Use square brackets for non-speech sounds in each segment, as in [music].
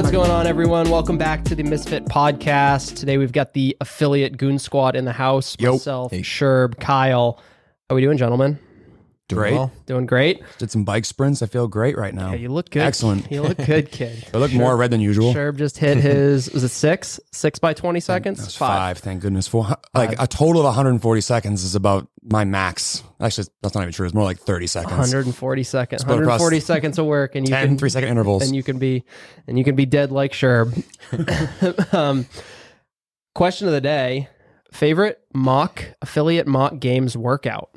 what's going on, everyone? Welcome back to the Misfit Podcast. Today we've got the affiliate Goon Squad in the house. Yo. Myself, Sherb, Kyle. How are we doing, gentlemen? Great. well. Doing great. Did some bike sprints. I feel great right now. Yeah, you look good. Excellent. You look good, [laughs] kid. I look more red than usual. Sherb just hit [laughs] his. Was it six? Six by twenty seconds. That's five. Thank goodness. Four, like a total of 140 seconds is about my max. Actually, that's not even true. It's more like 30 seconds. 140 seconds. 140 seconds of work, and you 10 can three second intervals. and you can be and you can be dead like Sherb. [laughs] um, question of the day: favorite mock affiliate mock games workout.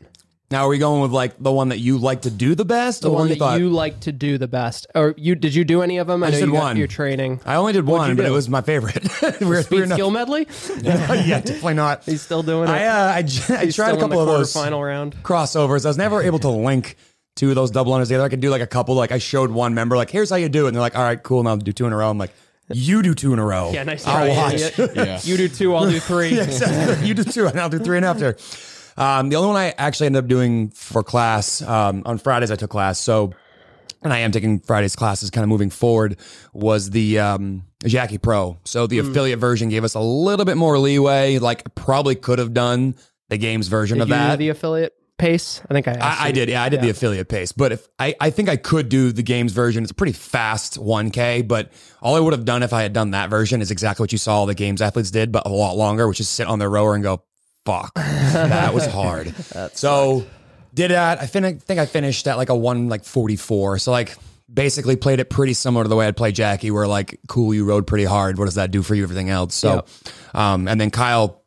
Now, are we going with like the one that you like to do the best? The or one you that thought? you like to do the best, or you did you do any of them? I, just know did you got one. your training. I only did What'd you one, but do? it was my favorite. [laughs] we're, Speed we're not- skill medley. [laughs] [laughs] yeah, definitely not. He's still doing it. I, uh, I, j- I He's tried a couple of those final round. crossovers. I was never able to link two of those double unders together. I could do like a couple. Like I showed one member, like, here's how you do it. And they're like, all right, cool. Now I'll do two in a row. I'm like, you do two in a row. Yeah, nice I'll try, watch. idiot. Yeah. You do two, I'll do three. Yeah, exactly. you do two, and I'll do three and after. Um, the only one I actually ended up doing for class um, on Fridays, I took class. So, and I am taking Fridays classes, kind of moving forward. Was the um, Jackie Pro? So the affiliate version gave us a little bit more leeway. Like, probably could have done the games version Did of you that. the affiliate pace? I think I. Asked I, I did, yeah, I did the affiliate pace, but if I, I think I could do the games version. It's a pretty fast 1K, but all I would have done if I had done that version is exactly what you saw all the games athletes did, but a lot longer, which is sit on their rower and go, "Fuck, that was hard." [laughs] so did that. I fin- think I finished at like a one like 44. So like basically played it pretty similar to the way I'd play Jackie, where like, cool, you rode pretty hard. What does that do for you? Everything else. So, um, and then Kyle,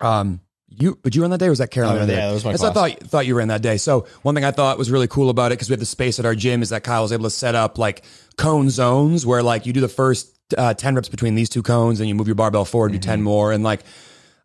um, you, but you run that day or was that Carolina? Oh, that yeah, day? that was my Yes, I thought thought you ran that day. So one thing I thought was really cool about it because we have the space at our gym is that Kyle was able to set up like cone zones where like you do the first uh, ten reps between these two cones and you move your barbell forward, do Mm-hmm. ten more, and like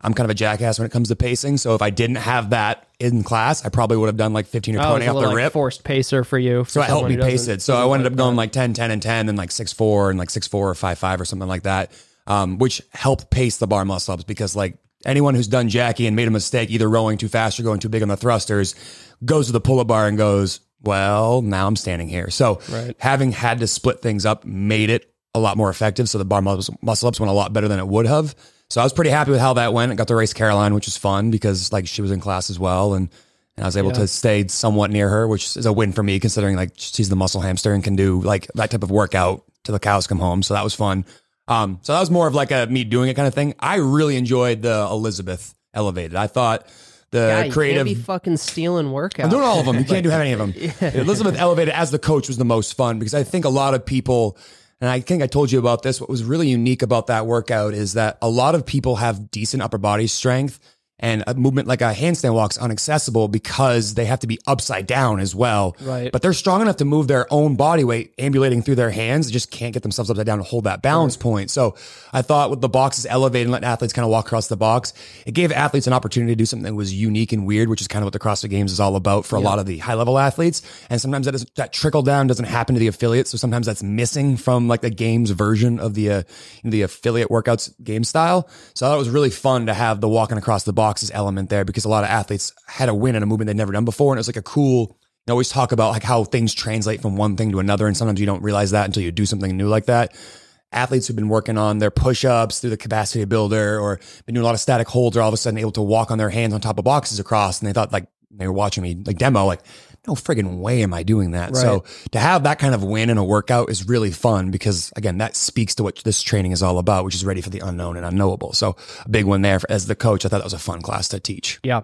I'm kind of a jackass when it comes to pacing. So if I didn't have that in class, I probably would have done like 15 or Oh, 20 it's a off the like, rip. forced pacer for you. So it helped me pace it. So I ended up going like 10, 10, and 10, and like 6, 4, and like 6, 4 or 5, 5 or something like that, um, which helped pace the bar muscle ups because like anyone who's done Jackie and made a mistake, either rowing too fast or going too big on the thrusters, goes to the pull up bar and goes, well, now I'm standing here. So Right. having had to split things up made it a lot more effective. So the bar muscle ups went a lot better than it would have. So I was pretty happy with how that went. I got to race Caroline, which was fun because like she was in class as well. And, and I was able Yeah. to stay somewhat near her, which is a win for me considering like she's the muscle hamster and can do like that type of workout till the cows come home. So that was fun. Um, so that was more of like a me doing it kind of thing. I really enjoyed the Elizabeth elevated. I thought the Yeah, you creative can't be fucking stealing workouts. I'm doing all of them. You [laughs] can't do any of them. [laughs] Elizabeth Elevated as the coach was the most fun because I think a lot of people, and I think I told you about this, what was really unique about that workout is that a lot of people have decent upper body strength and a movement like a handstand walk is inaccessible because they have to be upside down as well. Right. But they're strong enough to move their own body weight ambulating through their hands. They just can't get themselves upside down to hold that balance point. So I thought with the boxes elevated and letting athletes kind of walk across the box, it gave athletes an opportunity to do something that was unique and weird, which is kind of what the CrossFit Games is all about for a lot of the high level athletes. And sometimes that, is, that trickle down doesn't happen to the affiliates. So sometimes that's missing from like the games version of the, uh, the affiliate workouts game style. So I thought it was really fun to have the walking across the boxes element there because a lot of athletes had a win in a movement they'd never done before. And it was like a cool, you always talk about like how things translate from one thing to another. And sometimes you don't realize that until you do something new like that. Athletes who've been working on their push-ups through the capacity builder or been doing a lot of static holds are all of a sudden able to walk on their hands on top of boxes across. And they thought like they were watching me like demo, like, no friggin' way am I doing that. So to have that kind of win in a workout is really fun because again, that speaks to what this training is all about, which is ready for the unknown and unknowable. So a big one there for, as the coach. I thought that was a fun class to teach. Yeah.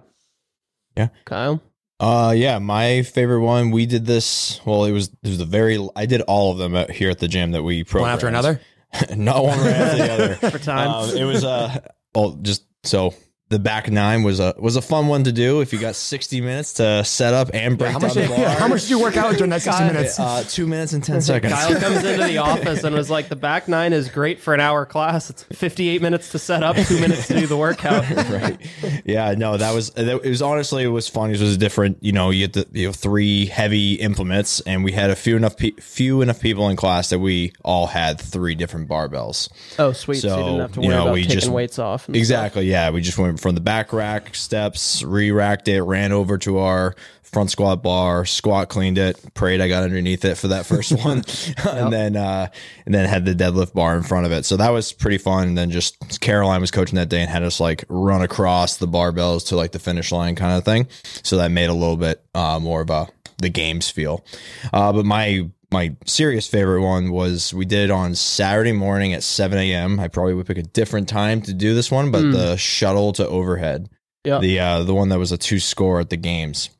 Yeah. Kyle. Uh, yeah, my favorite one. We did this. Well, it was it was the very. I did all of them out here at the gym that we One programmed. after another. [laughs] Not one right after the other. [laughs] For time. Um, it was uh, well, just so the back nine was a was a fun one to do. If you got sixty minutes to set up and break How down much, the bar, [laughs] yeah, how much do you work out during that 60 minutes? Uh, two minutes and ten seconds. Kyle comes into the [laughs] office and was like, "The back nine is great for an hour class. It's 58 minutes to set up, two minutes to do the workout." [laughs] right. Yeah, no, that was that, it was honestly it was fun. It was different. You know, you get the you know three heavy implements, and we had a few enough pe- few enough people in class that we all had three different barbells. Oh, sweet. So, you didn't have to you know, about we taking just- weights off. and Exactly. Yeah, we just went from the back rack steps, re-racked it, ran over to our front squat bar, squat cleaned it, prayed I got underneath it for that first [laughs] one, [laughs] and then uh, and then had the deadlift bar in front of it. So that was pretty fun. And then just Caroline was coaching that day and had us like run across the barbells to like the finish line kind of thing. So that made a little bit uh, more of a the games feel. Uh, but my my serious favorite one was we did it on Saturday morning at 7 a.m. I probably would pick a different time to do this one, but the shuttle to overhead, Yep. the uh, the one that was a two score at the games.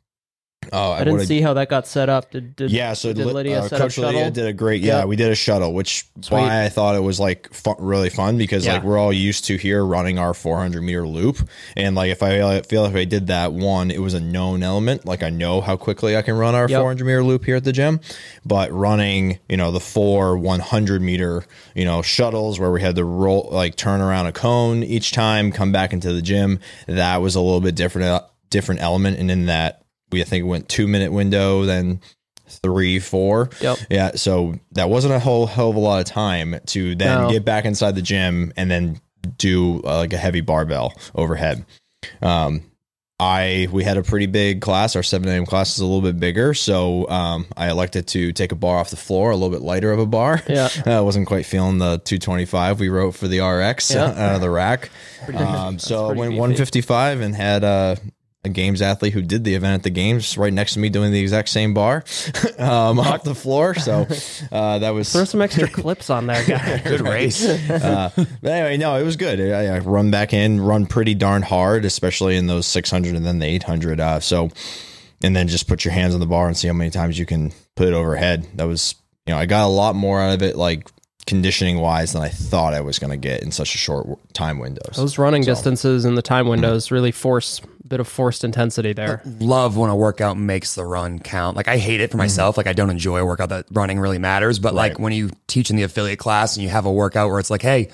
Oh, I didn't see how that got set up. Did, did yeah, so did Lydia uh, set up Coach Lydia did a great. Yeah, Yep. we did a shuttle, which why I thought it was like fun, really fun because Yeah. like we're all used to here running our 400 meter loop, and like if I I feel like if I did that one, it was a known element. Like I know how quickly I can run our Yep. 400 meter loop here at the gym, but running you know the four 100 meter you know shuttles where we had to roll like turn around a cone each time, come back into the gym, that was a little bit different uh, different element, and in that we I think it went two minute window then three, four. Yep. Yeah. So that wasn't a whole hell of a lot of time to then No. get back inside the gym and then do uh, like a heavy barbell overhead. Um, I we had a pretty big class. Our 7 a.m. class is a little bit bigger, so um, I elected to take a bar off the floor, a little bit lighter of a bar. Yeah. [laughs] I wasn't quite feeling the 225 we wrote for the RX Yeah. out [laughs] of the rack. Um, so I went beefy. 155 and had uh, a games athlete who did the event at the games right next to me doing the exact same bar [laughs] um, off the floor. So uh, that was Throw some extra [laughs] clips on there, guy. Good race. uh, but anyway, no, it was good. I, I run back in, run pretty darn hard, especially in those 600 and then the 800. Uh, so, and then just put your hands on the bar and see how many times you can put it overhead. That was, you know, I got a lot more out of it, like conditioning wise, than I thought I was going to get in such a short time windows. Those running distances and the time windows really force a bit of forced intensity there. love when a workout makes the run count. Like I hate it for mm-hmm. myself. Like I don't enjoy a workout that running really matters. But like when you teach in the affiliate class and you have a workout where it's like, hey,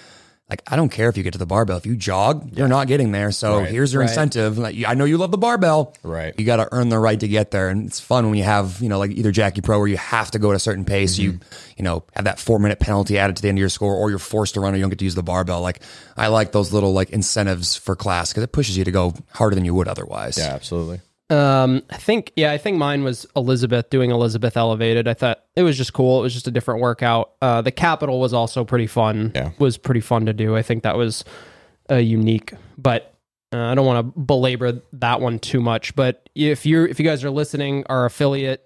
like I don't care if you get to the barbell. If you jog, you're not getting there. So Right. here's your Right. incentive. Like I know you love the barbell. Right. You got to earn the right to get there, and it's fun when you have you know like either Jackie Pro where you have to go at a certain pace. You you know have that four minute penalty added to the end of your score, or you're forced to run or you don't get to use the barbell. Like I like those little like incentives for class because it pushes you to go harder than you would otherwise. yeah, absolutely. Um, I think, yeah, I think mine was Elizabeth doing Elizabeth Elevated. I thought it was just cool. It was just a different workout. Uh, the Capital was also pretty fun. Yeah. Was pretty fun to do. I think that was uh, unique, but uh, I don't want to belabor that one too much. But if you're, if you guys are listening, our affiliate,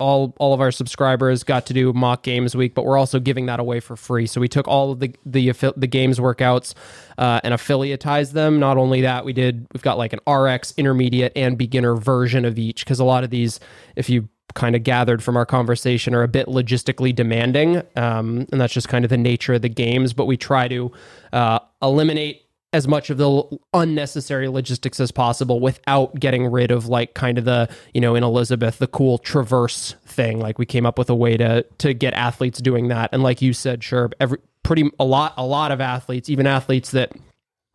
all all of our subscribers got to do mock games week, but we're also giving that away for free. So we took all of the the the games workouts uh, and affiliatized them. Not only that, we did we've got like an RX, intermediate, and beginner version of each because a lot of these, if you kind of gathered from our conversation, are a bit logistically demanding, um, and that's just kind of the nature of the games. But we try to uh, eliminate as much of the unnecessary logistics as possible without getting rid of like kind of the you know in Elizabeth the cool traverse thing like we came up with a way to to get athletes doing that and like you said Sherb every pretty a lot a lot of athletes even athletes that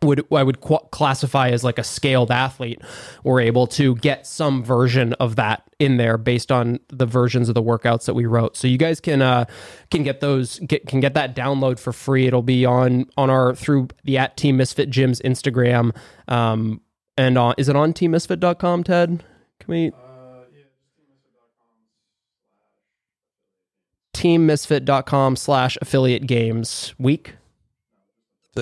would I would qu- classify as like a scaled athlete were able to get some version of that in there based on the versions of the workouts that we wrote. So you guys can uh can get those get can get that download for free. It'll be on on our through the at Team Misfit Gyms Instagram um and on is it on teammisfit.com Ted? Can we teammisfit.com slash affiliate games week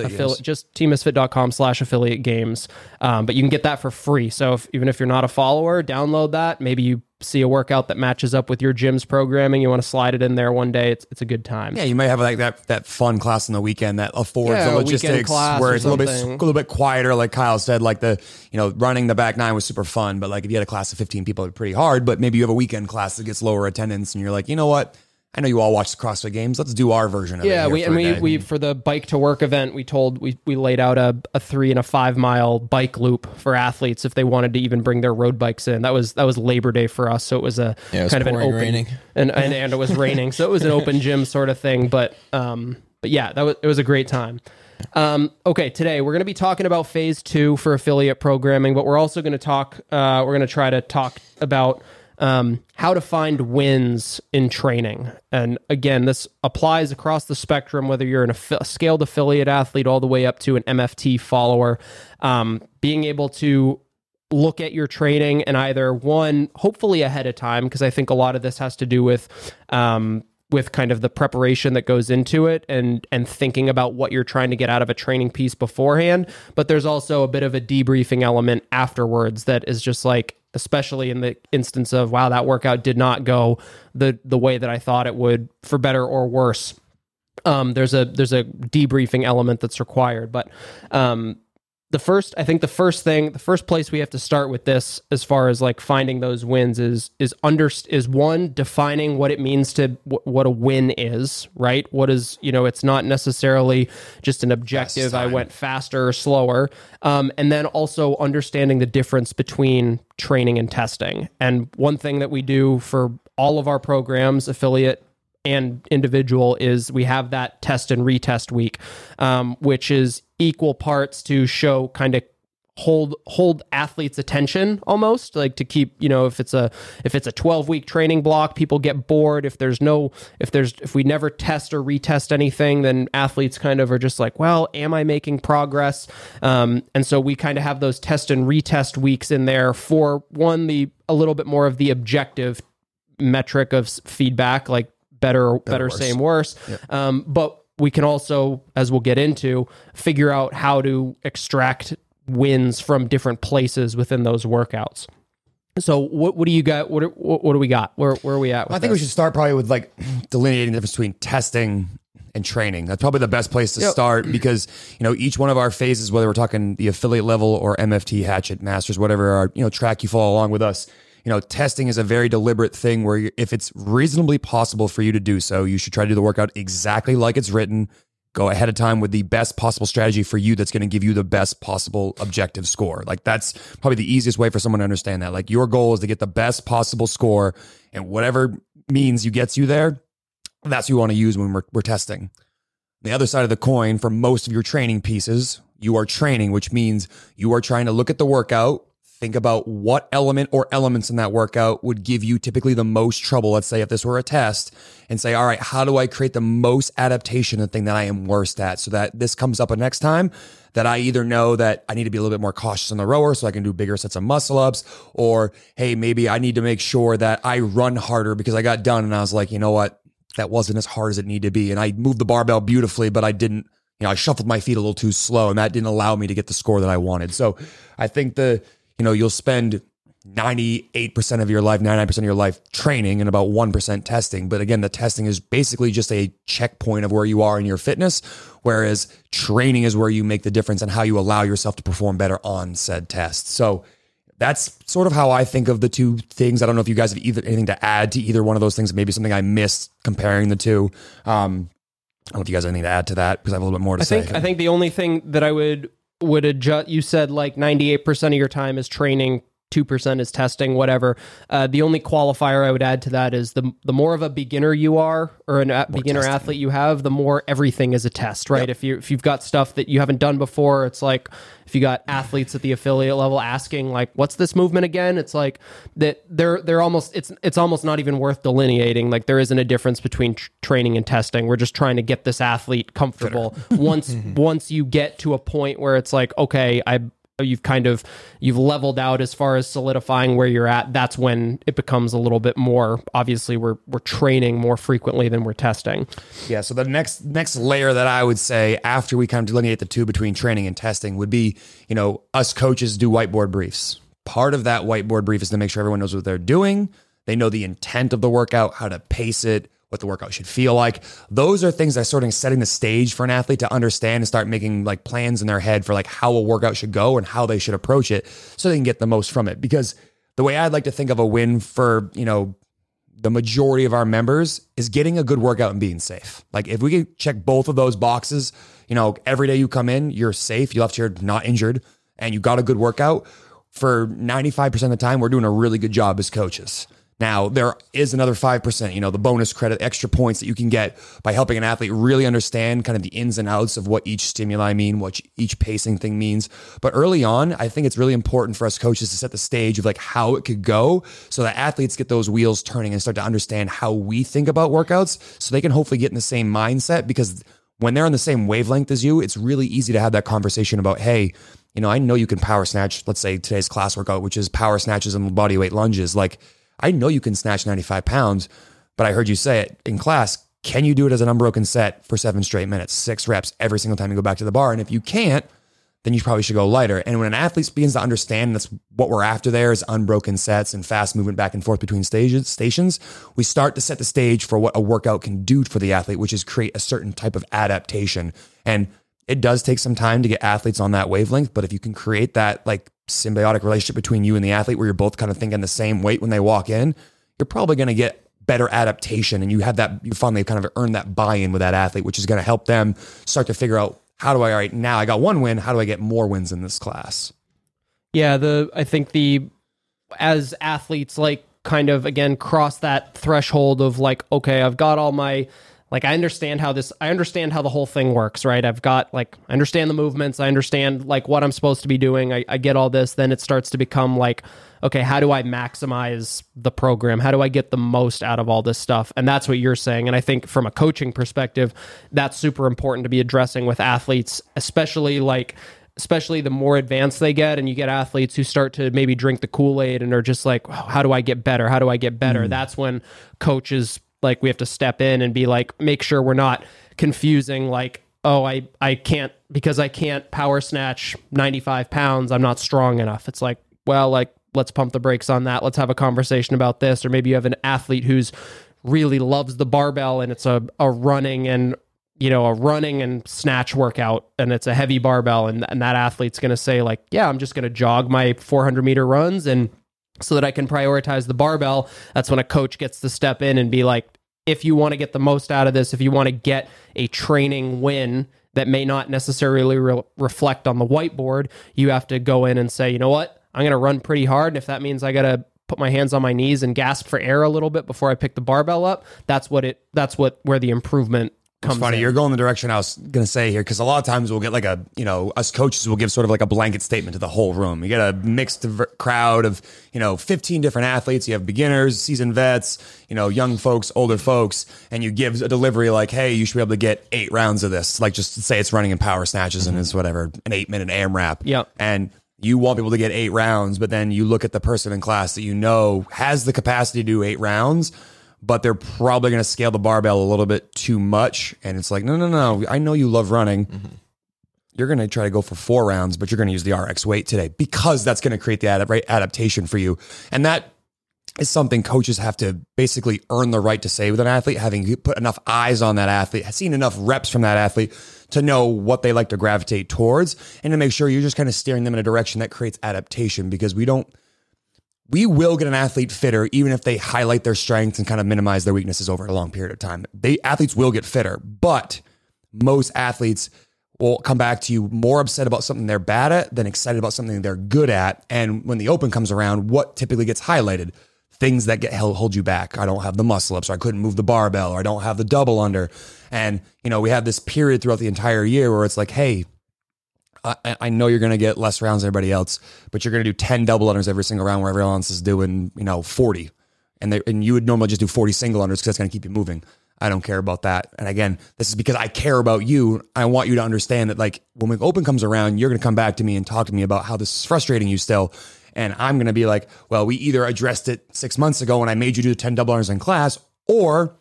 affiliate just teammisfit.com slash affiliate games um, but you can get that for free so if, even if you're not a follower download that maybe you see a workout that matches up with your gym's programming you want to slide it in there one day it's, it's a good time Yeah, you might have like that that fun class on the weekend that affords Yeah, the a logistics where it's a little bit a little bit quieter. Like Kyle said, like the you know running the back nine was super fun, but like if you had a class of fifteen people, it'd be pretty hard. But maybe you have a weekend class that gets lower attendance, and you're like, you know what? I know you all watch the CrossFit Games. Let's do our version of it. yeah we for and we, we for the bike to work event we told we, we laid out a, a three and a five mile bike loop for athletes if they wanted to even bring their road bikes in that was that was labor day for us so it was a Yeah, it was kind of an open raining. and, and and it was raining so it was an open gym sort of thing but um but yeah that was it was a great time um, okay, today we're going to be talking about phase two for affiliate programming, but we're also going to talk. Uh, we're going to try to talk about um, how to find wins in training. And again, this applies across the spectrum, whether you're an affi- a scaled affiliate athlete all the way up to an MFT follower. Um, being able to look at your training and either one, hopefully ahead of time, because I think a lot of this has to do with um, with kind of the preparation that goes into it and and thinking about what you're trying to get out of a training piece beforehand but there's also a bit of a debriefing element afterwards that is just like especially in the instance of wow that workout did not go the the way that I thought it would for better or worse. Um, there's a there's a debriefing element that's required but um, the first i think the first thing the first place we have to start with this as far as like finding those wins is is under is one defining what it means to wh- what a win is right? What is you know it's not necessarily just an objective i went faster or slower um, and then also understanding the difference between training and testing. And one thing that we do for all of our programs affiliate and individual is we have that test and retest week, um, which is equal parts to show kind of hold hold athletes attention almost like to keep you know if it's a if it's a 12 week training block people get bored. If there's no if there's if we never test or retest anything then athletes kind of are just like well am i making progress? Um, and so we kind of have those test and retest weeks in there for one the a little bit more of the objective metric of feedback like better better, worse. same worse um, but we can also as we'll get into figure out how to extract wins from different places within those workouts so what what do you got what what, what do we got where where are we at I think we should start probably with like delineating the difference between testing and training. That's probably the best place to Yep. start because you know each one of our phases, whether we're talking the affiliate level or MFT, Hatchet, Masters, whatever our you know track you follow along with us. You know, testing is a very deliberate thing where if it's reasonably possible for you to do so, you should try to do the workout exactly like it's written. Go ahead of time with the best possible strategy for you that's going to give you the best possible objective score. Like that's probably the easiest way for someone to understand that. Like your goal is to get the best possible score and whatever means you gets you there, that's what you want to use when we're, we're testing. The other side of the coin, for most of your training pieces, you are training, which means you are trying to look at the workout, think about what element or elements in that workout would give you typically the most trouble. Let's say if this were a test, and say, all right, how do I create the most adaptation of the thing that I am worst at so that this comes up next time that I either know that I need to be a little bit more cautious on the rower so I can do bigger sets of muscle ups, or hey, maybe I need to make sure that I run harder because I got done and I was like, you know what? that wasn't as hard as it needed to be. And I moved the barbell beautifully, but I didn't, you know, I shuffled my feet a little too slow and that didn't allow me to get the score that I wanted. So I think the, you know, you'll spend 98% of your life, 99% of your life training and about 1% testing. But again, the testing is basically just a checkpoint of where you are in your fitness, whereas training is where you make the difference and how you allow yourself to perform better on said test. So that's sort of how I think of the two things. I don't know if you guys have either anything to add to either one of those things. Maybe something I missed comparing the two. Um, I don't know if you guys have anything to add to that because I have a little bit more to I say. think I think the only thing that I would would adjust. You said like ninety eight percent of your time is training, two percent is testing, whatever. Uh, the only qualifier I would add to that is the the more of a beginner you are or an a- beginner testing. athlete you have, the more everything is a test, right? If you if you've got stuff that you haven't done before, it's like if you got athletes at the affiliate level asking like, "What's this movement again?" It's like that they're they're almost it's it's almost not even worth delineating. Like there isn't a difference between tr- training and testing. We're just trying to get this athlete comfortable. once [laughs] once you get to a point where it's like, okay, I you've kind of you've leveled out as far as solidifying where you're at that's when it becomes a little bit more obviously we're we're training more frequently than we're testing Yeah. So the next next layer that I would say after we kind of delineate the two between training and testing would be, you know, us coaches do whiteboard briefs. Part of that whiteboard brief is to make sure everyone knows what they're doing. They know the intent of the workout, how to pace it, what the workout should feel like. Those are things that are sort of setting the stage for an athlete to understand and start making like plans in their head for like how a workout should go and how they should approach it so they can get the most from it. Because the way I'd like to think of a win for, you know, the majority of our members is getting a good workout and being safe. Like if we can check both of those boxes, you know, every day you come in, you're safe, you left here not injured, and you got a good workout. For 95% of the time, we're doing a really good job as coaches Now, there is another 5%, you know, the bonus credit, extra points that you can get by helping an athlete really understand kind of the ins and outs of what each stimuli mean, what each pacing thing means. But early on, I think it's really important for us coaches to set the stage of like how it could go so that athletes get those wheels turning and start to understand how we think about workouts so they can hopefully get in the same mindset because when they're on the same wavelength as you, it's really easy to have that conversation about, hey, you know, I know you can power snatch, let's say today's class workout, which is power snatches and body weight lunges. Like, I know you can snatch 95 pounds, but I heard you say it in class. Can you do it as an unbroken set for seven straight minutes, six reps every single time you go back to the bar? And if you can't, then you probably should go lighter. And when an athlete begins to understand that's what we're after there is unbroken sets and fast movement back and forth between stages, stations, we start to set the stage for what a workout can do for the athlete, which is create a certain type of adaptation. And it does take some time to get athletes on that wavelength, but if you can create that like symbiotic relationship between you and the athlete where you're both kind of thinking the same weight when they walk in, you're probably going to get better adaptation and you have that you finally kind of earn that buy-in with that athlete which is going to help them start to figure out how do I all right now I got one win how do I get more wins in this class? Yeah the I think the as athletes like kind of again cross that threshold of like okay I've got all my like I understand how this I understand how the whole thing works, right? I've got like I understand the movements, I understand like what I'm supposed to be doing. I, I get all this, then it starts to become like, okay, how do I maximize the program? How do I get the most out of all this stuff? And that's what you're saying. And I think from a coaching perspective, that's super important to be addressing with athletes, especially like especially the more advanced they get and you get athletes who start to maybe drink the kool-aid and are just like how do i get better how do i get better mm. that's when coaches like we have to step in and be like make sure we're not confusing like oh i i can't because i can't power snatch 95 pounds i'm not strong enough. It's like well like let's pump the brakes on that. Let's have a conversation about this. Or maybe you have an athlete who's really loves the barbell and it's a, a running and you know a running and snatch workout and it's a heavy barbell and, and that athlete's going to say like yeah i'm just going to jog my 400 meter runs and so that I can prioritize the barbell. That's when a coach gets to step in and be like, if you want to get the most out of this, if you want to get a training win that may not necessarily re- reflect on the whiteboard, you have to go in and say, you know what, I'm going to run pretty hard. And if that means I got to put my hands on my knees and gasp for air a little bit before I pick the barbell up, that's what it, that's what, where the improvement it's funny. In. You're going the direction I was going to say here because a lot of times we'll get like a, you know, us coaches will give sort of like a blanket statement to the whole room. You get a mixed crowd of, you know, 15 different athletes. You have beginners, seasoned vets, you know, young folks, older folks, and you give a delivery like, hey, you should be able to get eight rounds of this. Like just say it's running in power snatches mm-hmm. and it's whatever, an eight minute AMRAP. Yeah. And you want people to get eight rounds, but then you look at the person in class that you know has the capacity to do eight rounds but they're probably going to scale the barbell a little bit too much. And it's like, no, no, no. I know you love running. Mm-hmm. You're going to try to go for four rounds, but you're going to use the RX weight today because that's going to create the ad- adaptation for you. And that is something coaches have to basically earn the right to say with an athlete, having put enough eyes on that athlete, seen enough reps from that athlete to know what they like to gravitate towards and to make sure you're just kind of steering them in a direction that creates adaptation because we don't we will get an athlete fitter even if they highlight their strengths and kind of minimize their weaknesses over a long period of time. They athletes will get fitter, but most athletes will come back to you more upset about something they're bad at than excited about something they're good at. And when the open comes around, what typically gets highlighted? Things that get held, hold you back. I don't have the muscle ups, or I couldn't move the barbell, or I don't have the double under. And you know, we have this period throughout the entire year where it's like, hey, I, I know you're going to get less rounds than everybody else, but you're going to do 10 double unders every single round where everyone else is doing, you know, 40. And they, and you would normally just do 40 single unders because that's going to keep you moving. I don't care about that. And again, this is because I care about you. I want you to understand that like when the open comes around, you're going to come back to me and talk to me about how this is frustrating you still. And I'm going to be like, well, we either addressed it six months ago when I made you do the 10 double unders in class, or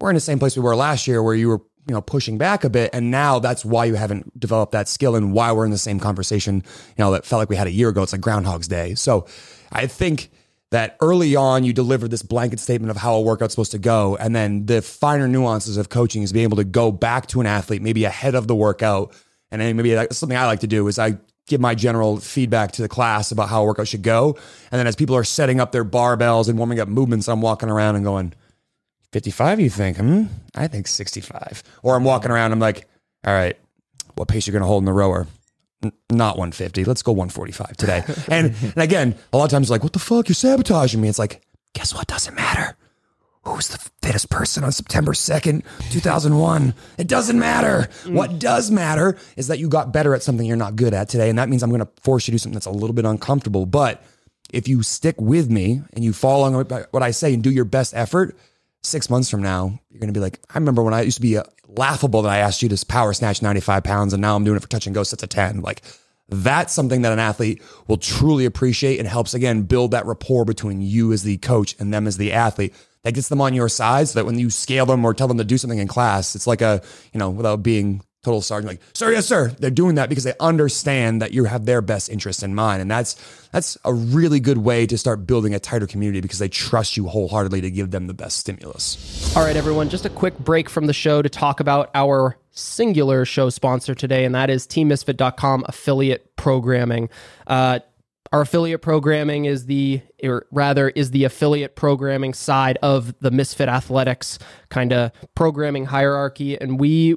we're in the same place we were last year where you were you know pushing back a bit. And now that's why you haven't developed that skill and why we're in the same conversation you know that felt like we had a year ago. It's like groundhog's day. So i think that early on you delivered this blanket statement of how a workout's supposed to go. And then the finer nuances of coaching is being able to go back to an athlete maybe ahead of the workout. And then maybe that's something i like to do is i give my general feedback to the class about how a workout should go. And then as people are setting up their barbells and warming up movements i'm walking around and going 55, you think? Hmm? I think 65. Or I'm walking around, I'm like, all right, what pace you're going to hold in the rower? N- not 150. Let's go 145 today. [laughs] and, and again, a lot of times, like, what the fuck? You're sabotaging me. It's like, guess what doesn't matter? Who's the fittest person on September 2nd, 2001? It doesn't matter. What does matter is that you got better at something you're not good at today. And that means I'm going to force you to do something that's a little bit uncomfortable. But if you stick with me and you follow along with what I say and do your best effort, six months from now, you're going to be like, I remember when I used to be uh, laughable that I asked you to power snatch 95 pounds and now I'm doing it for touch and go sets of 10. Like, that's something that an athlete will truly appreciate and helps again build that rapport between you as the coach and them as the athlete that gets them on your side so that when you scale them or tell them to do something in class, it's like a, you know, without being total sergeant, like, sir, yes, sir. They're doing that because they understand that you have their best interest in mind. And that's that's a really good way to start building a tighter community because they trust you wholeheartedly to give them the best stimulus. All right, everyone, just a quick break from the show to talk about our singular show sponsor today, and that is teammisfit.com affiliate programming. Uh, our affiliate programming is the or rather is the affiliate programming side of the misfit athletics kind of programming hierarchy and we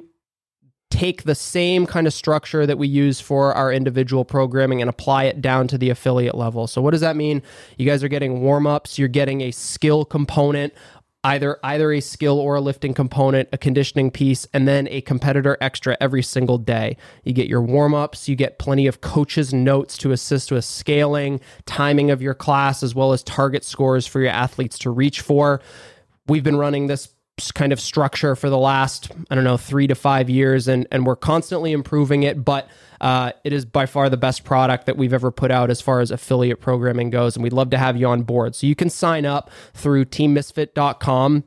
take the same kind of structure that we use for our individual programming and apply it down to the affiliate level. So what does that mean? You guys are getting warm-ups, you're getting a skill component, either either a skill or a lifting component, a conditioning piece, and then a competitor extra every single day. You get your warm-ups, you get plenty of coaches notes to assist with scaling, timing of your class as well as target scores for your athletes to reach for. We've been running this kind of structure for the last I don't know three to five years, and and we're constantly improving it. But uh, it is by far the best product that we've ever put out as far as affiliate programming goes, and we'd love to have you on board. So you can sign up through TeamMisfit.com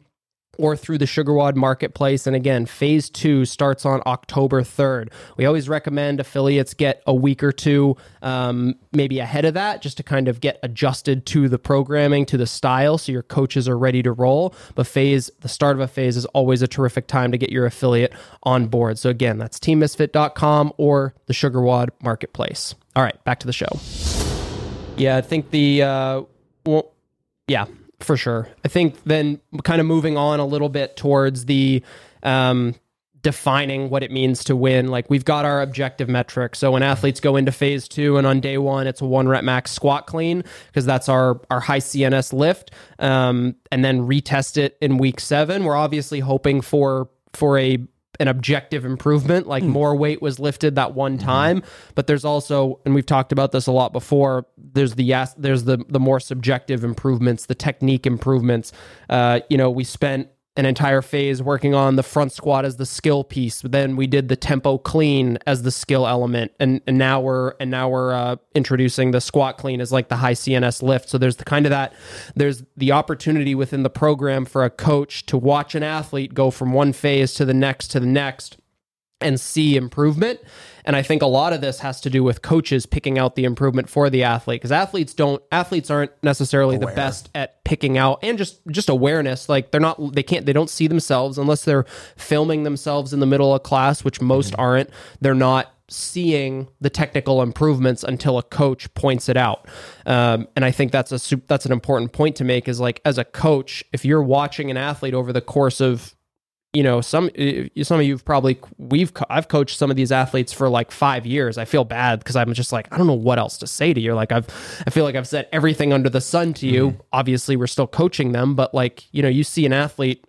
or through the SugarWOD marketplace. And again, phase two starts on October 3rd. We always recommend affiliates get a week or two, um, maybe ahead of that, just to kind of get adjusted to the programming, to the style, so your coaches are ready to roll. But phase, the start of a phase is always a terrific time to get your affiliate on board. So again, that's teammisfit.com or the SugarWOD marketplace. All right, back to the show. Yeah, I think the, uh, well, yeah, for sure. I think then kind of moving on a little bit towards the um, defining what it means to win. Like we've got our objective metric. So when athletes go into phase two and on day one, it's a one rep max squat clean because that's our our high CNS lift, um, and then retest it in week seven. We're obviously hoping for for a an objective improvement like more weight was lifted that one time. But there's also and we've talked about this a lot before there's the yes there's the the more subjective improvements the technique improvements. Uh you know we spent an entire phase working on the front squat as the skill piece. Then we did the tempo clean as the skill element, and, and now we're and now we're uh, introducing the squat clean as like the high CNS lift. So there's the kind of that there's the opportunity within the program for a coach to watch an athlete go from one phase to the next to the next and see improvement. And I think a lot of this has to do with coaches picking out the improvement for the athlete because athletes don't athletes aren't necessarily the best at picking out and just just awareness like they're not they can't they don't see themselves unless they're filming themselves in the middle of class which most aren't they're not seeing the technical improvements until a coach points it out. Um, and i think that's a that's an important point to make is like as a coach if you're watching an athlete over the course of you know some some of you've probably we've I've coached some of these athletes for like 5 years. I feel bad because I'm just like I don't know what else to say to you. Like I've I feel like I've said everything under the sun to you. Mm-hmm. Obviously we're still coaching them, but like, you know, you see an athlete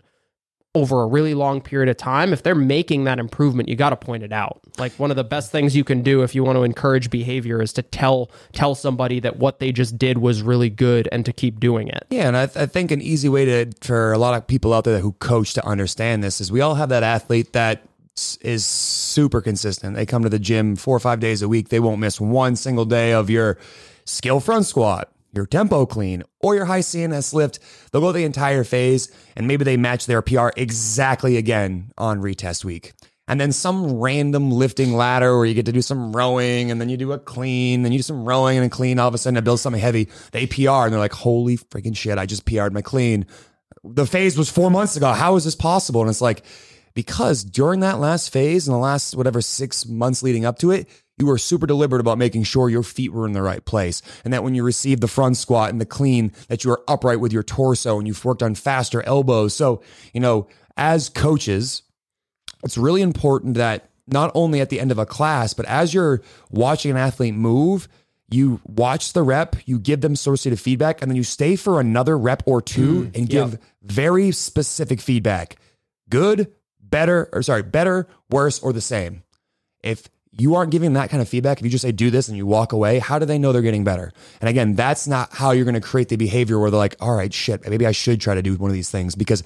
over a really long period of time, if they're making that improvement, you got to point it out. Like one of the best things you can do if you want to encourage behavior is to tell tell somebody that what they just did was really good and to keep doing it. Yeah, and I, th- I think an easy way to for a lot of people out there who coach to understand this is we all have that athlete that is super consistent. They come to the gym four or five days a week. They won't miss one single day of your skill front squat, your tempo clean, or your high CNS lift. They'll go the entire phase and maybe they match their PR exactly again on retest week. And then some random lifting ladder where you get to do some rowing and then you do a clean, then you do some rowing and a clean. All of a sudden, it builds something heavy. They PR and they're like, holy freaking shit, I just PR'd my clean. The phase was four months ago. How is this possible? And it's like, because during that last phase and the last whatever six months leading up to it, you were super deliberate about making sure your feet were in the right place. And that when you received the front squat and the clean, that you were upright with your torso and you've worked on faster elbows. So, you know, as coaches, it's really important that not only at the end of a class, but as you're watching an athlete move, you watch the rep, you give them associative feedback, and then you stay for another rep or two mm, and give very specific feedback. Good, better, or sorry, better, worse, or the same. If you aren't giving that kind of feedback, if you just say do this and you walk away, how do they know they're getting better? And again, that's not how you're going to create the behavior where they're like, all right, shit, maybe I should try to do one of these things because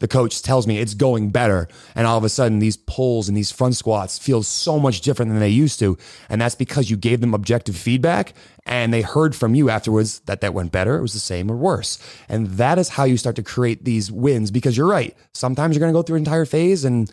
the coach tells me it's going better. And all of a sudden, these pulls and these front squats feel so much different than they used to. And that's because you gave them objective feedback and they heard from you afterwards that that went better, it was the same or worse. And that is how you start to create these wins because you're right. Sometimes you're going to go through an entire phase and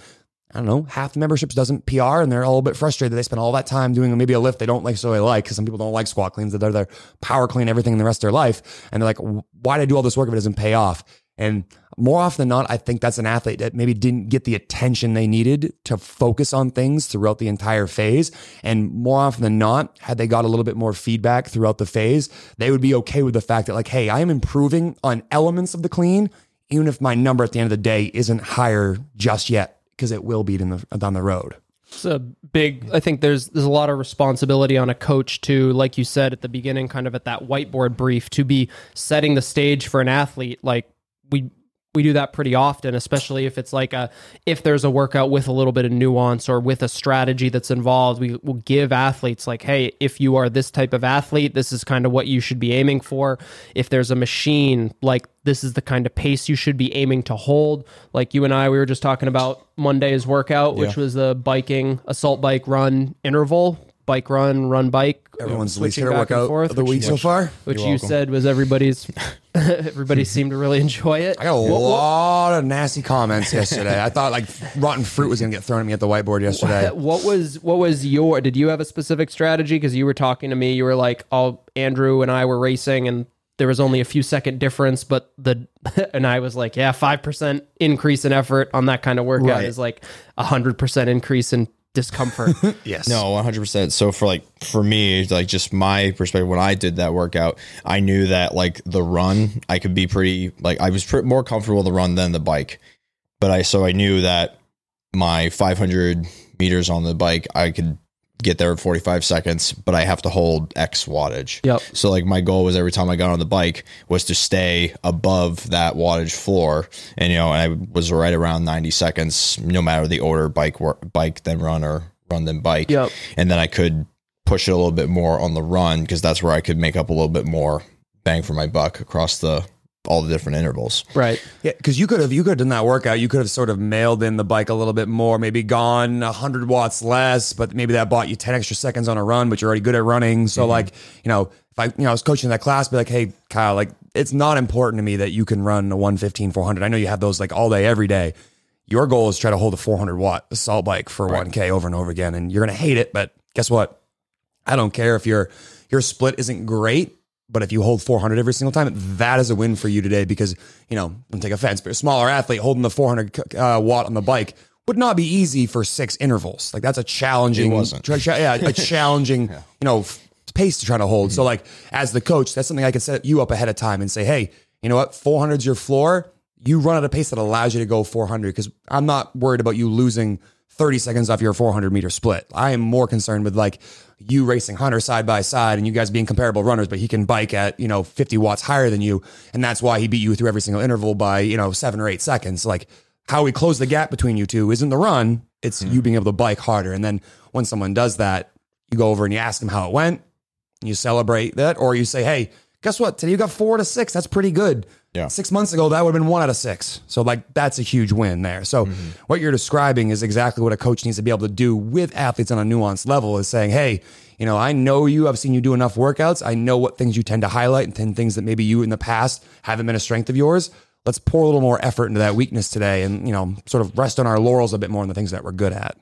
I don't know, half the memberships doesn't PR and they're all a little bit frustrated. They spend all that time doing maybe a lift they don't necessarily like because some people don't like squat cleans, that they're their power clean everything in the rest of their life. And they're like, why did I do all this work if it doesn't pay off? And more often than not, I think that's an athlete that maybe didn't get the attention they needed to focus on things throughout the entire phase. And more often than not, had they got a little bit more feedback throughout the phase, they would be okay with the fact that, like, hey, I am improving on elements of the clean, even if my number at the end of the day isn't higher just yet because it will be in the, down the road. It's a big. I think there's there's a lot of responsibility on a coach to, like you said at the beginning, kind of at that whiteboard brief, to be setting the stage for an athlete. Like we we do that pretty often, especially if it's like a if there's a workout with a little bit of nuance or with a strategy that's involved. We will give athletes like, hey, if you are this type of athlete, this is kind of what you should be aiming for. If there's a machine, like this is the kind of pace you should be aiming to hold. Like you and I, we were just talking about Monday's workout, which Yeah. was the biking assault bike run interval. Bike run, run bike. Everyone's least switching favorite back and workout forth, of the which- week so far. which You're you welcome. said was everybody's [laughs] everybody seemed to really enjoy it. I got a lot of nasty comments yesterday. I thought like rotten fruit was going to get thrown at me at the whiteboard yesterday. [laughs] What was what was your did you have a specific strategy because you were talking to me you were like oh Andrew and I were racing and there was only a few second difference but the [laughs] and I was like yeah 5% increase in effort on that kind of workout Right. is like a 100% increase in discomfort. [laughs] Yes. No, one hundred percent. So for like for me, like just my perspective, when I did that workout, I knew that like the run, I could be pretty like I was pr- more comfortable with the run than the bike. But I so I knew that my five hundred meters on the bike, I could get there in forty five seconds, but I have to hold X wattage. Yep. So like my goal was every time I got on the bike was to stay above that wattage floor, and you know, and I was right around ninety seconds, no matter the order, bike work, bike then run or run then bike, Yep. and then I could push it a little bit more on the run because that's where I could make up a little bit more bang for my buck across the all the different intervals. right. Yeah, because you could have you could have done that workout. You could have sort of mailed in the bike a little bit more, maybe gone hundred watts less, but maybe that bought you ten extra seconds on a run. But you're already good at running, so mm-hmm. like you know, if I you know I was coaching that class, be like, hey Kyle, like it's not important to me that you can run a 115, 400. I know you have those like all day, every day. Your goal is try to hold a 400 watt assault bike for 1K over and over again, and you're gonna hate it. But guess what? I don't care if your your split isn't great, but if you hold 400 every single time, that is a win for you today because you know, don't take offense, but a smaller athlete holding the 400 uh, watt on the bike would not be easy for six intervals. Like that's a challenging, tra- yeah, a [laughs] challenging, you know, f- pace to try to hold. So like as the coach, that's something I can set you up ahead of time and say, hey, you know what, 400 is your floor. You run at a pace that allows you to go 400 because I'm not worried about you losing 30 seconds off your 400 meter split. I am more concerned with like you racing Hunter side by side and you guys being comparable runners, but he can bike at, you know, 50 watts higher than you. And that's why he beat you through every single interval by, you know, seven or eight seconds. Like how we close the gap between you two isn't the run, it's hmm. you being able to bike harder. And then when someone does that, you go over and you ask them how it went, and you celebrate that, or you say, hey, guess what? Today you got four to six. That's pretty good. Yeah. Six months ago, that would have been one out of six. So, like, that's a huge win there. So, mm-hmm. what you're describing is exactly what a coach needs to be able to do with athletes on a nuanced level is saying, hey, you know, I know you, I've seen you do enough workouts. I know what things you tend to highlight and 10 things that maybe you in the past haven't been a strength of yours. Let's pour a little more effort into that weakness today and, you know, sort of rest on our laurels a bit more on the things that we're good at.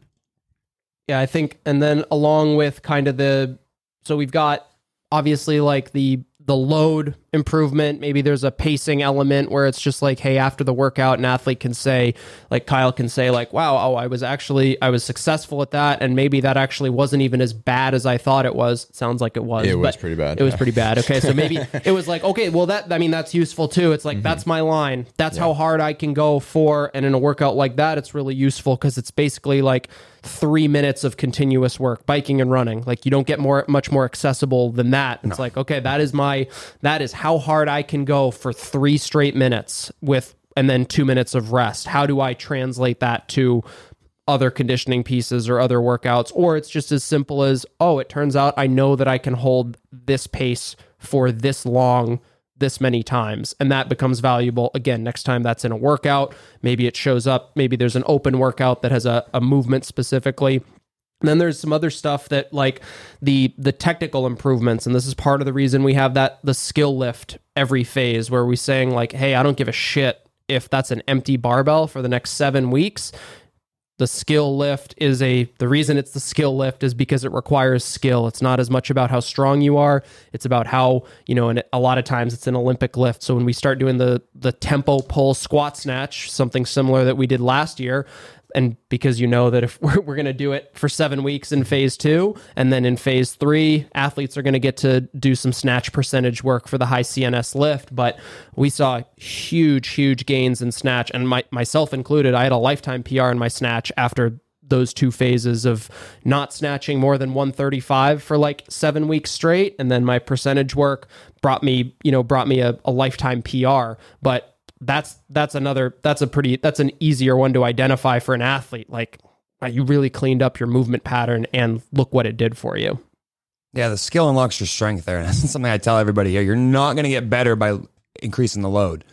Yeah, I think, and then along with kind of the, so we've got obviously like the the load improvement. Maybe there's a pacing element where it's just like, hey, after the workout, an athlete can say, like Kyle can say, like, wow, oh, I was actually I was successful at that, and maybe that actually wasn't even as bad as I thought it was. It sounds like it was. It was pretty bad, It was pretty bad. Okay, so maybe [laughs] it was like, okay, well that I mean that's useful too. It's like Mm-hmm. that's my line. That's how hard I can go for, and in a workout like that, it's really useful because it's basically like three minutes of continuous work, biking and running. Like you don't get more much more accessible than that. It's like okay, that is my that is how hard I can go for three straight minutes with and then two minutes of rest. How do I translate that to other conditioning pieces or other workouts, or it's just as simple as, oh, it turns out I know that I can hold this pace for this long, this many times. And that becomes valuable again next time that's in a workout. Maybe it shows up, maybe there's an open workout that has a, a movement specifically. Then there's some other stuff that like the the technical improvements, and this is part of the reason we have that the skill lift every phase where we're saying like, hey, I don't give a shit if that's an empty barbell for the next seven weeks. The skill lift is a the reason it's the skill lift is because it requires skill. It's not as much about how strong you are. It's about how you know and a lot of times it's an olympic lift. So when we start doing the the tempo pull squat snatch something similar that we did last year and because you know that if [laughs] we're, we're going to do it for seven weeks in phase two and then in phase three athletes are going to get to do some snatch percentage work for the high cns lift. But we saw huge huge gains in snatch and my, myself included i had a lifetime pr in my snatch after those two phases of not snatching more than 135 for like seven weeks straight. And then my percentage work brought me you know brought me a, a lifetime pr but that's that's another that's a pretty that's an easier one to identify for an athlete like you really cleaned up your movement pattern and look what it did for you Yeah, the skill unlocks your strength there. [laughs] And that's something I tell everybody here. You're not going to get better by increasing the load.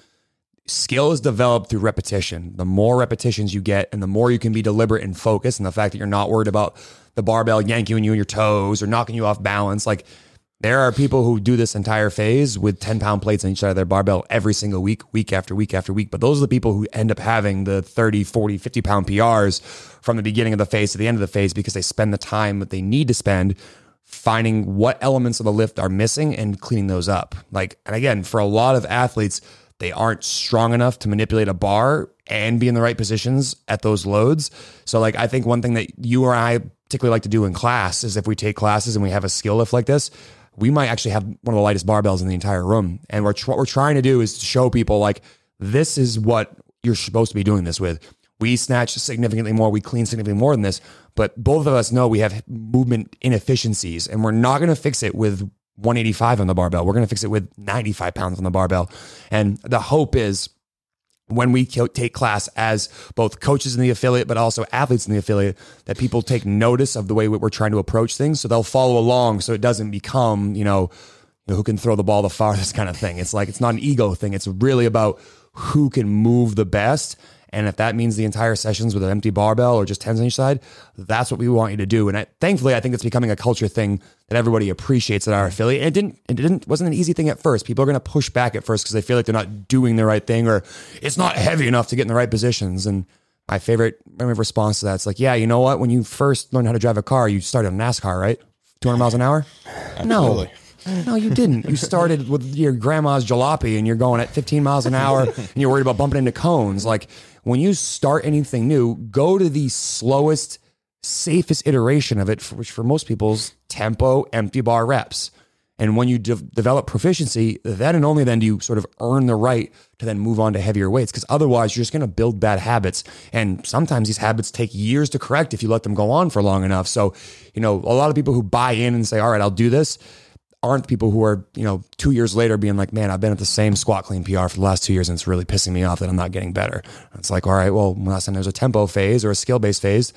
Skill is developed through repetition. The more repetitions you get and the more you can be deliberate and focused, and the fact that you're not worried about the barbell yanking you in your toes or knocking you off balance. Like there are people who do this entire phase with 10 pound plates on each side of their barbell every single week, week after week after week. But those are the people who end up having the 30, 40, 50 pound PRs from the beginning of the phase to the end of the phase because they spend the time that they need to spend finding what elements of the lift are missing and cleaning those up. Like, and again, for a lot of athletes, they aren't strong enough to manipulate a bar and be in the right positions at those loads. So, like, I think one thing that you or I particularly like to do in class is if we take classes and we have a skill lift like this, we might actually have one of the lightest barbells in the entire room. And we're tr- what we're trying to do is to show people like this is what you're supposed to be doing this with. We snatch significantly more, we clean significantly more than this, but both of us know we have movement inefficiencies, and we're not going to fix it with 185 on the barbell. We're going to fix it with 95 pounds on the barbell. And the hope is when we take class as both coaches in the affiliate, but also athletes in the affiliate, that people take notice of the way we're trying to approach things. So they'll follow along so it doesn't become, you know, who can throw the ball the [laughs] farthest kind of thing. It's like, it's not an ego thing. It's really about who can move the best. And if that means the entire sessions with an empty barbell or just tens on each side, that's what we want you to do. And I, thankfully, I think it's becoming a culture thing that everybody appreciates at our affiliate. And it didn't, it didn't, wasn't an easy thing at first. People are going to push back at first because they feel like they're not doing the right thing or it's not heavy enough to get in the right positions. And my favorite, response to that is like, yeah, you know what? When you first learned how to drive a car, you started on NASCAR, right? 200 miles an hour? No. No, you didn't. You started with your grandma's jalopy and you're going at 15 miles an hour [laughs] and you're worried about bumping into cones. Like when you start anything new, go to the slowest, safest iteration of it, for, which for most people's tempo, empty bar reps. And when you de- develop proficiency, then and only then do you sort of earn the right to then move on to heavier weights. Because otherwise, you're just going to build bad habits. And sometimes these habits take years to correct if you let them go on for long enough. So, you know, a lot of people who buy in and say, all right, I'll do this, aren't people who are, you know, two years later being like, man, I've been at the same squat clean PR for the last two years and it's really pissing me off that I'm not getting better. It's like, all right, well, last time there's a tempo phase or a skill based phase,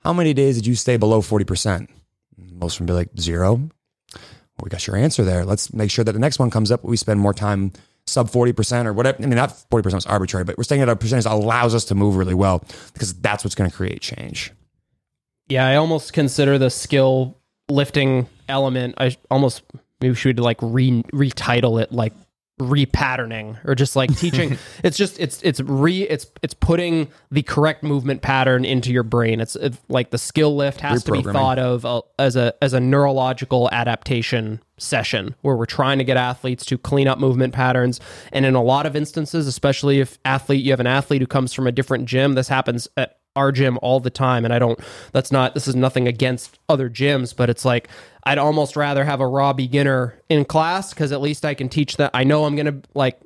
how many days did you stay below 40%? Most of them be like zero. Well, we got your answer there. Let's make sure that the next one comes up. We spend more time sub 40% or whatever. I mean, not 40% is arbitrary, but we're staying at a percentage that allows us to move really well because that's what's going to create change. Yeah, I almost consider the skill lifting element. I almost maybe should like re retitle it like repatterning or just like teaching [laughs] it's just it's it's re it's it's putting the correct movement pattern into your brain it's, it's like the skill lift has to be thought of uh, as a as a neurological adaptation session where we're trying to get athletes to clean up movement patterns and in a lot of instances especially if athlete you have an athlete who comes from a different gym this happens at our gym all the time and I don't that's not this is nothing against other gyms but it's like I'd almost rather have a raw beginner in class cuz at least I can teach that I know I'm going to like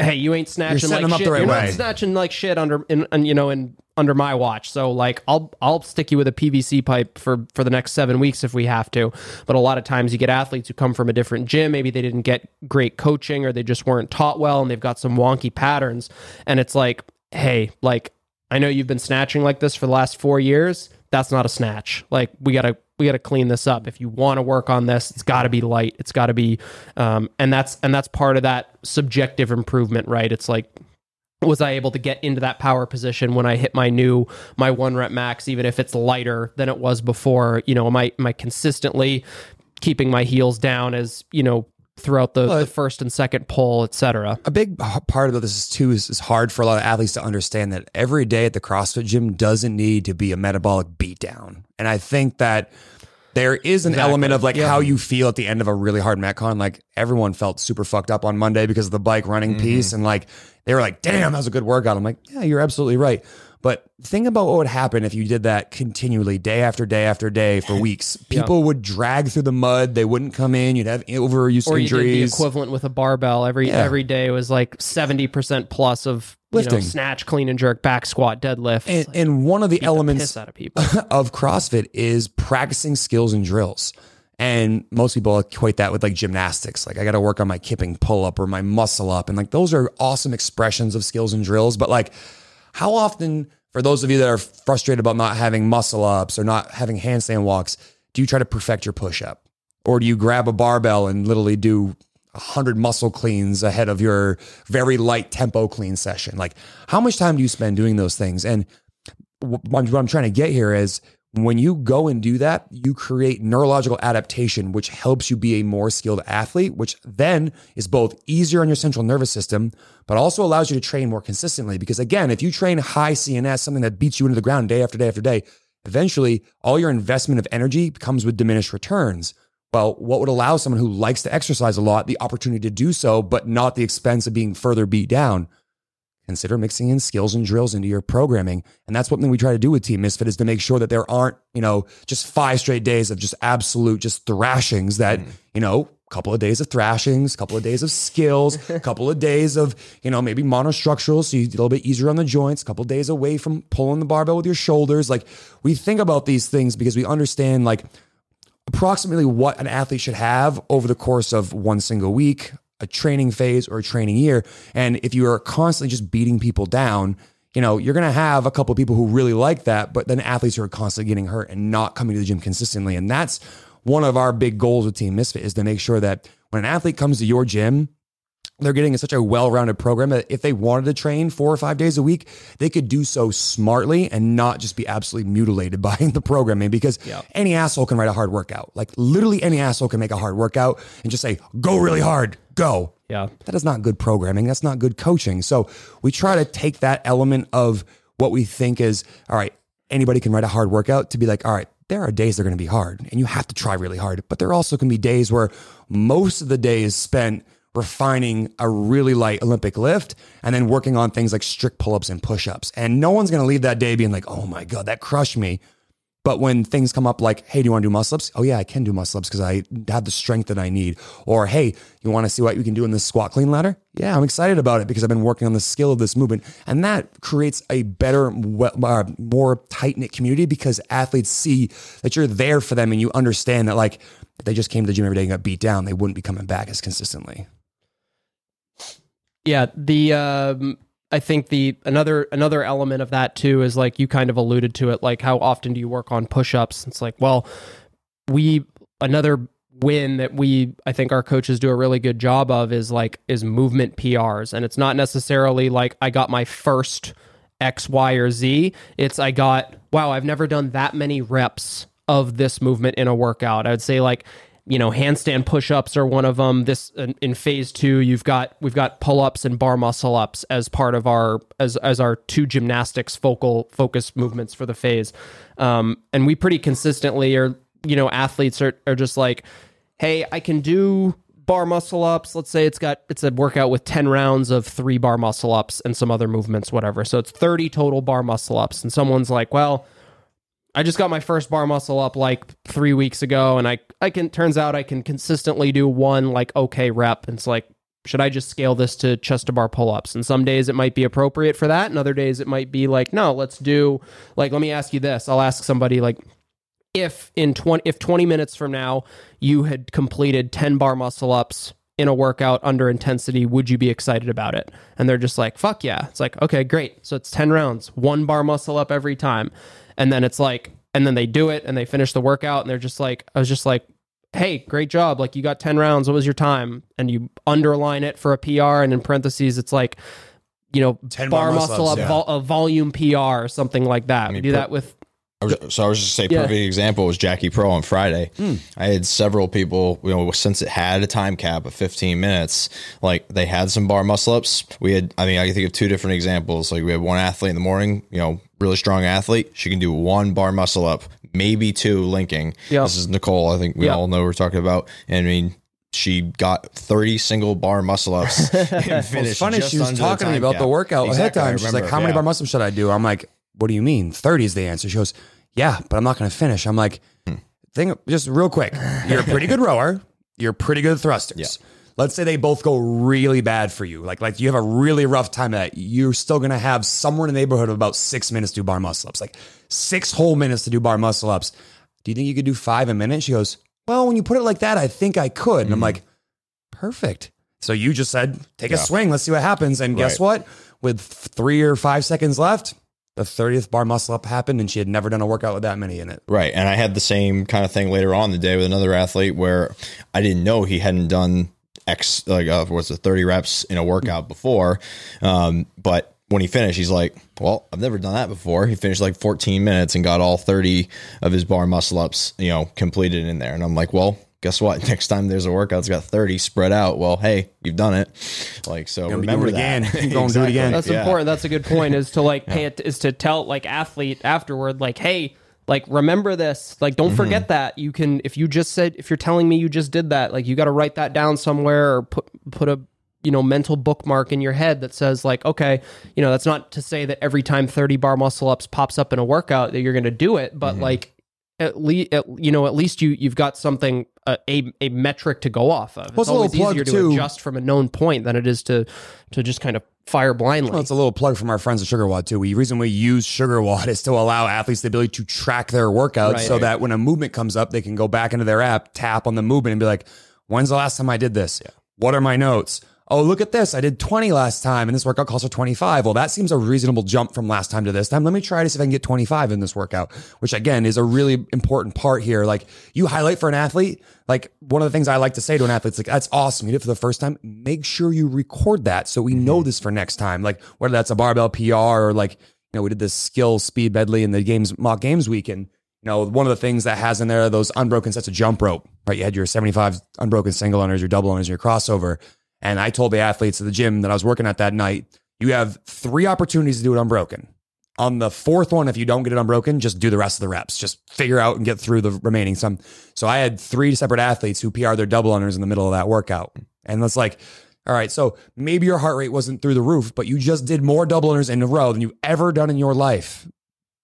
hey you ain't snatching like shit right you're way. not snatching like shit under in, in you know in under my watch. So like I'll I'll stick you with a PVC pipe for for the next 7 weeks if we have to. But a lot of times you get athletes who come from a different gym maybe they didn't get great coaching or they just weren't taught well and they've got some wonky patterns. And it's like hey like I know you've been snatching like this for the last four years. That's not a snatch. Like we gotta we gotta clean this up. If you want to work on this, it's got to be light. It's got to be, um, and that's and that's part of that subjective improvement, right? It's like was I able to get into that power position when I hit my new my one rep max, even if it's lighter than it was before? You know, am I am I consistently keeping my heels down as you know throughout the, the first and second pull, et cetera? a big part of this is too is, is hard for a lot of athletes to understand that every day at the CrossFit gym doesn't need to be a metabolic beatdown. And I think that there is an element of like how you feel at the end of a really hard metcon. Like everyone felt super fucked up on Monday because of the bike running mm-hmm. piece, and like they were like, "Damn, that was a good workout." I'm like, "Yeah, you're absolutely right." But think about what would happen if you did that continually, day after day after day for weeks. People would drag through the mud. They wouldn't come in. You'd have overuse or you did the equivalent with a barbell every Yeah. every day was like 70% plus of you know, snatch clean and jerk back squat deadlift and, and one of the elements out of people [laughs] of CrossFit is practicing skills and drills. And most people equate that with like gymnastics. Like I got to work on my kipping pull up or my muscle up. And like those are awesome expressions of skills and drills. But like how often, for those of you that are frustrated about not having muscle ups or not having handstand walks, do you try to perfect your push up? Or do you grab a barbell and literally do 100 muscle cleans ahead of your very light tempo clean session? Like how much time do you spend doing those things? And what I'm, what I'm trying to get here is when you go and do that, you create neurological adaptation, which helps you be a more skilled athlete, which then is both easier on your central nervous system, but also allows you to train more consistently. Because again, if you train high CNS, something that beats you into the ground day after day after day, eventually all your investment of energy comes with diminished returns. Well, what would allow someone who likes to exercise a lot the opportunity to do so, but not the expense of being further beat down? Consider mixing in skills and drills into your programming. And that's one thing we try to do with Team Misfit is to make sure that there aren't, you know, just five straight days of just absolute just thrashings that, hmm. you know, a couple of days of thrashings, a couple of days of skills, a [laughs] couple of days of, you know, maybe monostructural. So you're a little bit easier on the joints, a couple of days away from pulling the barbell with your shoulders. Like we think about these things because we understand like approximately what an athlete should have over the course of one single week, a training phase, or a training year. And if you are constantly just beating people down, you know, you're going to have a couple of people who really like that, but then athletes who are constantly getting hurt and not coming to the gym consistently. And that's one of our big goals with Team Misfit is to make sure that when an athlete comes to your gym, they're getting such a well-rounded program that if they wanted to train four or five days a week, they could do so smartly and not just be absolutely mutilated [laughs] by the programming because any asshole can write a hard workout. Like literally any asshole can make a hard workout and just say, go really hard, go. yeah That is not good programming. That's not good coaching. So we try to take that element of what we think is, all right, anybody can write a hard workout to be like, all right, there are days they're going to be hard and you have to try really hard. But there also can be days where most of the day is spent refining a really light Olympic lift and then working on things like strict pull ups and push ups. And no one's going to leave that day being like, oh my God, that crushed me. But when things come up like, hey, do you want to do muscle ups? Oh, yeah, I can do muscle ups because I have the strength that I need. Or, hey, you want to see what you can do in this squat clean ladder? Yeah, I'm excited about it because I've been working on the skill of this movement. And that creates a better, uh, more tight knit community because athletes see that you're there for them and you understand that, like, if they just came to the gym every day and got beat down, they wouldn't be coming back as consistently. Yeah, the um, I think the another another element of that too is like you kind of alluded to it. Like, how often do you work on push-ups? It's like, well, we another win that we I think our coaches do a really good job of is like is movement PRs, and it's not necessarily like I got my first X, Y, or Z. It's I got wow, I've never done that many reps of this movement in a workout. I would say like you know, handstand push-ups are one of them. This in, phase two, you've got we've got pull-ups and bar muscle ups as part of our as as our two gymnastics focal focus movements for the phase. Um, and we pretty consistently are, you know, athletes are are just like, hey, I can do bar muscle ups. Let's say it's got it's a workout with 10 rounds of 3 bar muscle ups and some other movements whatever. So it's 30 total bar muscle ups and someone's like, "Well, I just got my first bar muscle up like 3 weeks ago and I I can turns out I can consistently do one like okay rep." And it's like should I just scale this to chest to bar pull ups? And some days it might be appropriate for that, and other days it might be like, no, let's do like let me ask you this. I'll ask somebody like if in 20 if 20 minutes from now you had completed 10 bar muscle ups in a workout under intensity would you be excited about it and they're just like fuck yeah it's like okay great so it's 10 rounds one bar muscle up every time and then it's like and then they do it and they finish the workout and they're just like i was just like hey great job. Like you got 10 rounds. What was your time? And you underline it for a pr and in parentheses it's like you know 10 bar, bar muscle muscle-ups, up yeah. vol- a volume pr or something like that. We mean, do per- that with I was, so I was just say Yeah. perfect example was Jackie Pro on Friday. Hmm. I had several people, you know, since it had a time cap of 15 minutes, like they had some bar muscle ups. We had, I mean, I can think of two different examples. Like we had one athlete in the morning, you know, really strong athlete. She can do one bar muscle up, maybe two linking. Yeah. This is Nicole. I think we Yeah. all know we're talking about. And I mean, she got 30 single bar muscle ups [laughs] and finished. Well, it's funny. She was talking to me about cap. the workout Exactly, ahead of time. She's like, "How many bar muscle should I do?" I'm like, "What do you mean? 30 is the answer." She goes, "Yeah, but I'm not going to finish." I'm like, Hmm. "Think just real quick. You're a pretty good [laughs] rower. You're pretty good thrusters. Let's say they both go really bad for you. Like like you have a really rough time at that. You're still going to have somewhere in the neighborhood of about six minutes to do bar muscle ups. Like six whole minutes to do bar muscle ups. Do you think you could do five a minute? She goes, "Well, when you put it like that, I think I could." And I'm like, Perfect. So you just said, take a swing, let's see what happens. And guess what? With three or five seconds left, the 30th bar muscle up happened, and she had never done a workout with that many in it. Right. And I had the same kind of thing later on the day with another athlete where I didn't know he hadn't done X, like, uh, what's it, 30 reps in a workout before. Um, but when he finished, he's like, well, I've never done that before. He finished like 14 minutes and got all 30 of his bar muscle ups, you know, completed in there. And I'm like, well, guess what? [laughs] Next time there's a workout that's got 30 spread out. Well, hey, you've done it. Like, so Gonna be remember doing it that. again. [laughs] [laughs] Go and do it again. That's Yeah. important. That's a good point. Is to like pay it is to tell like athlete afterward, like, hey, like remember this. Like, don't mm-hmm. forget that. You can if you just said if you're telling me you just did that, like you got to write that down somewhere or put put a you know mental bookmark in your head that says like okay you know that's not to say that every time 30 bar muscle ups pops up in a workout that you're going to do it but mm-hmm. like at least you know at least you you've got something uh, a a metric to go off of Well, it's it's a little always easier to adjust from a known point than it is to to just kind of fire blindly Well, it's a little plug from our friends at SugarWOD too. The reason we use SugarWOD [laughs] is to allow athletes the ability to track their workouts Right. so that when a movement comes up, they can go back into their app, tap on the movement, and be like, when's the last time I did this? What are my notes? Oh, look at this. I did 20 last time and this workout calls for 25. Well, that seems a reasonable jump from last time to this time. Let me try to see if I can get 25 in this workout, which again is a really important part here. Like you highlight for an athlete, like one of the things I like to say to an athlete is like, that's awesome. You did it for the first time. Make sure you record that so we mm-hmm. know this for next time. Like whether that's a barbell PR or like, you know, we did this skill speed medley in the games mock games week and You know, one of the things that has in there are those unbroken sets of jump rope, right? You had your 75 unbroken single unders, your double unders, your crossover. And I told the athletes at the gym that I was working at that night, you have three opportunities to do it unbroken. On the fourth one, if you don't get it unbroken, just do the rest of the reps. Just figure out and get through the remaining some. So I had three separate athletes who PR their double unders in the middle of that workout. And that's like, all right, so maybe your heart rate wasn't through the roof, but you just did more double unders in a row than you've ever done in your life.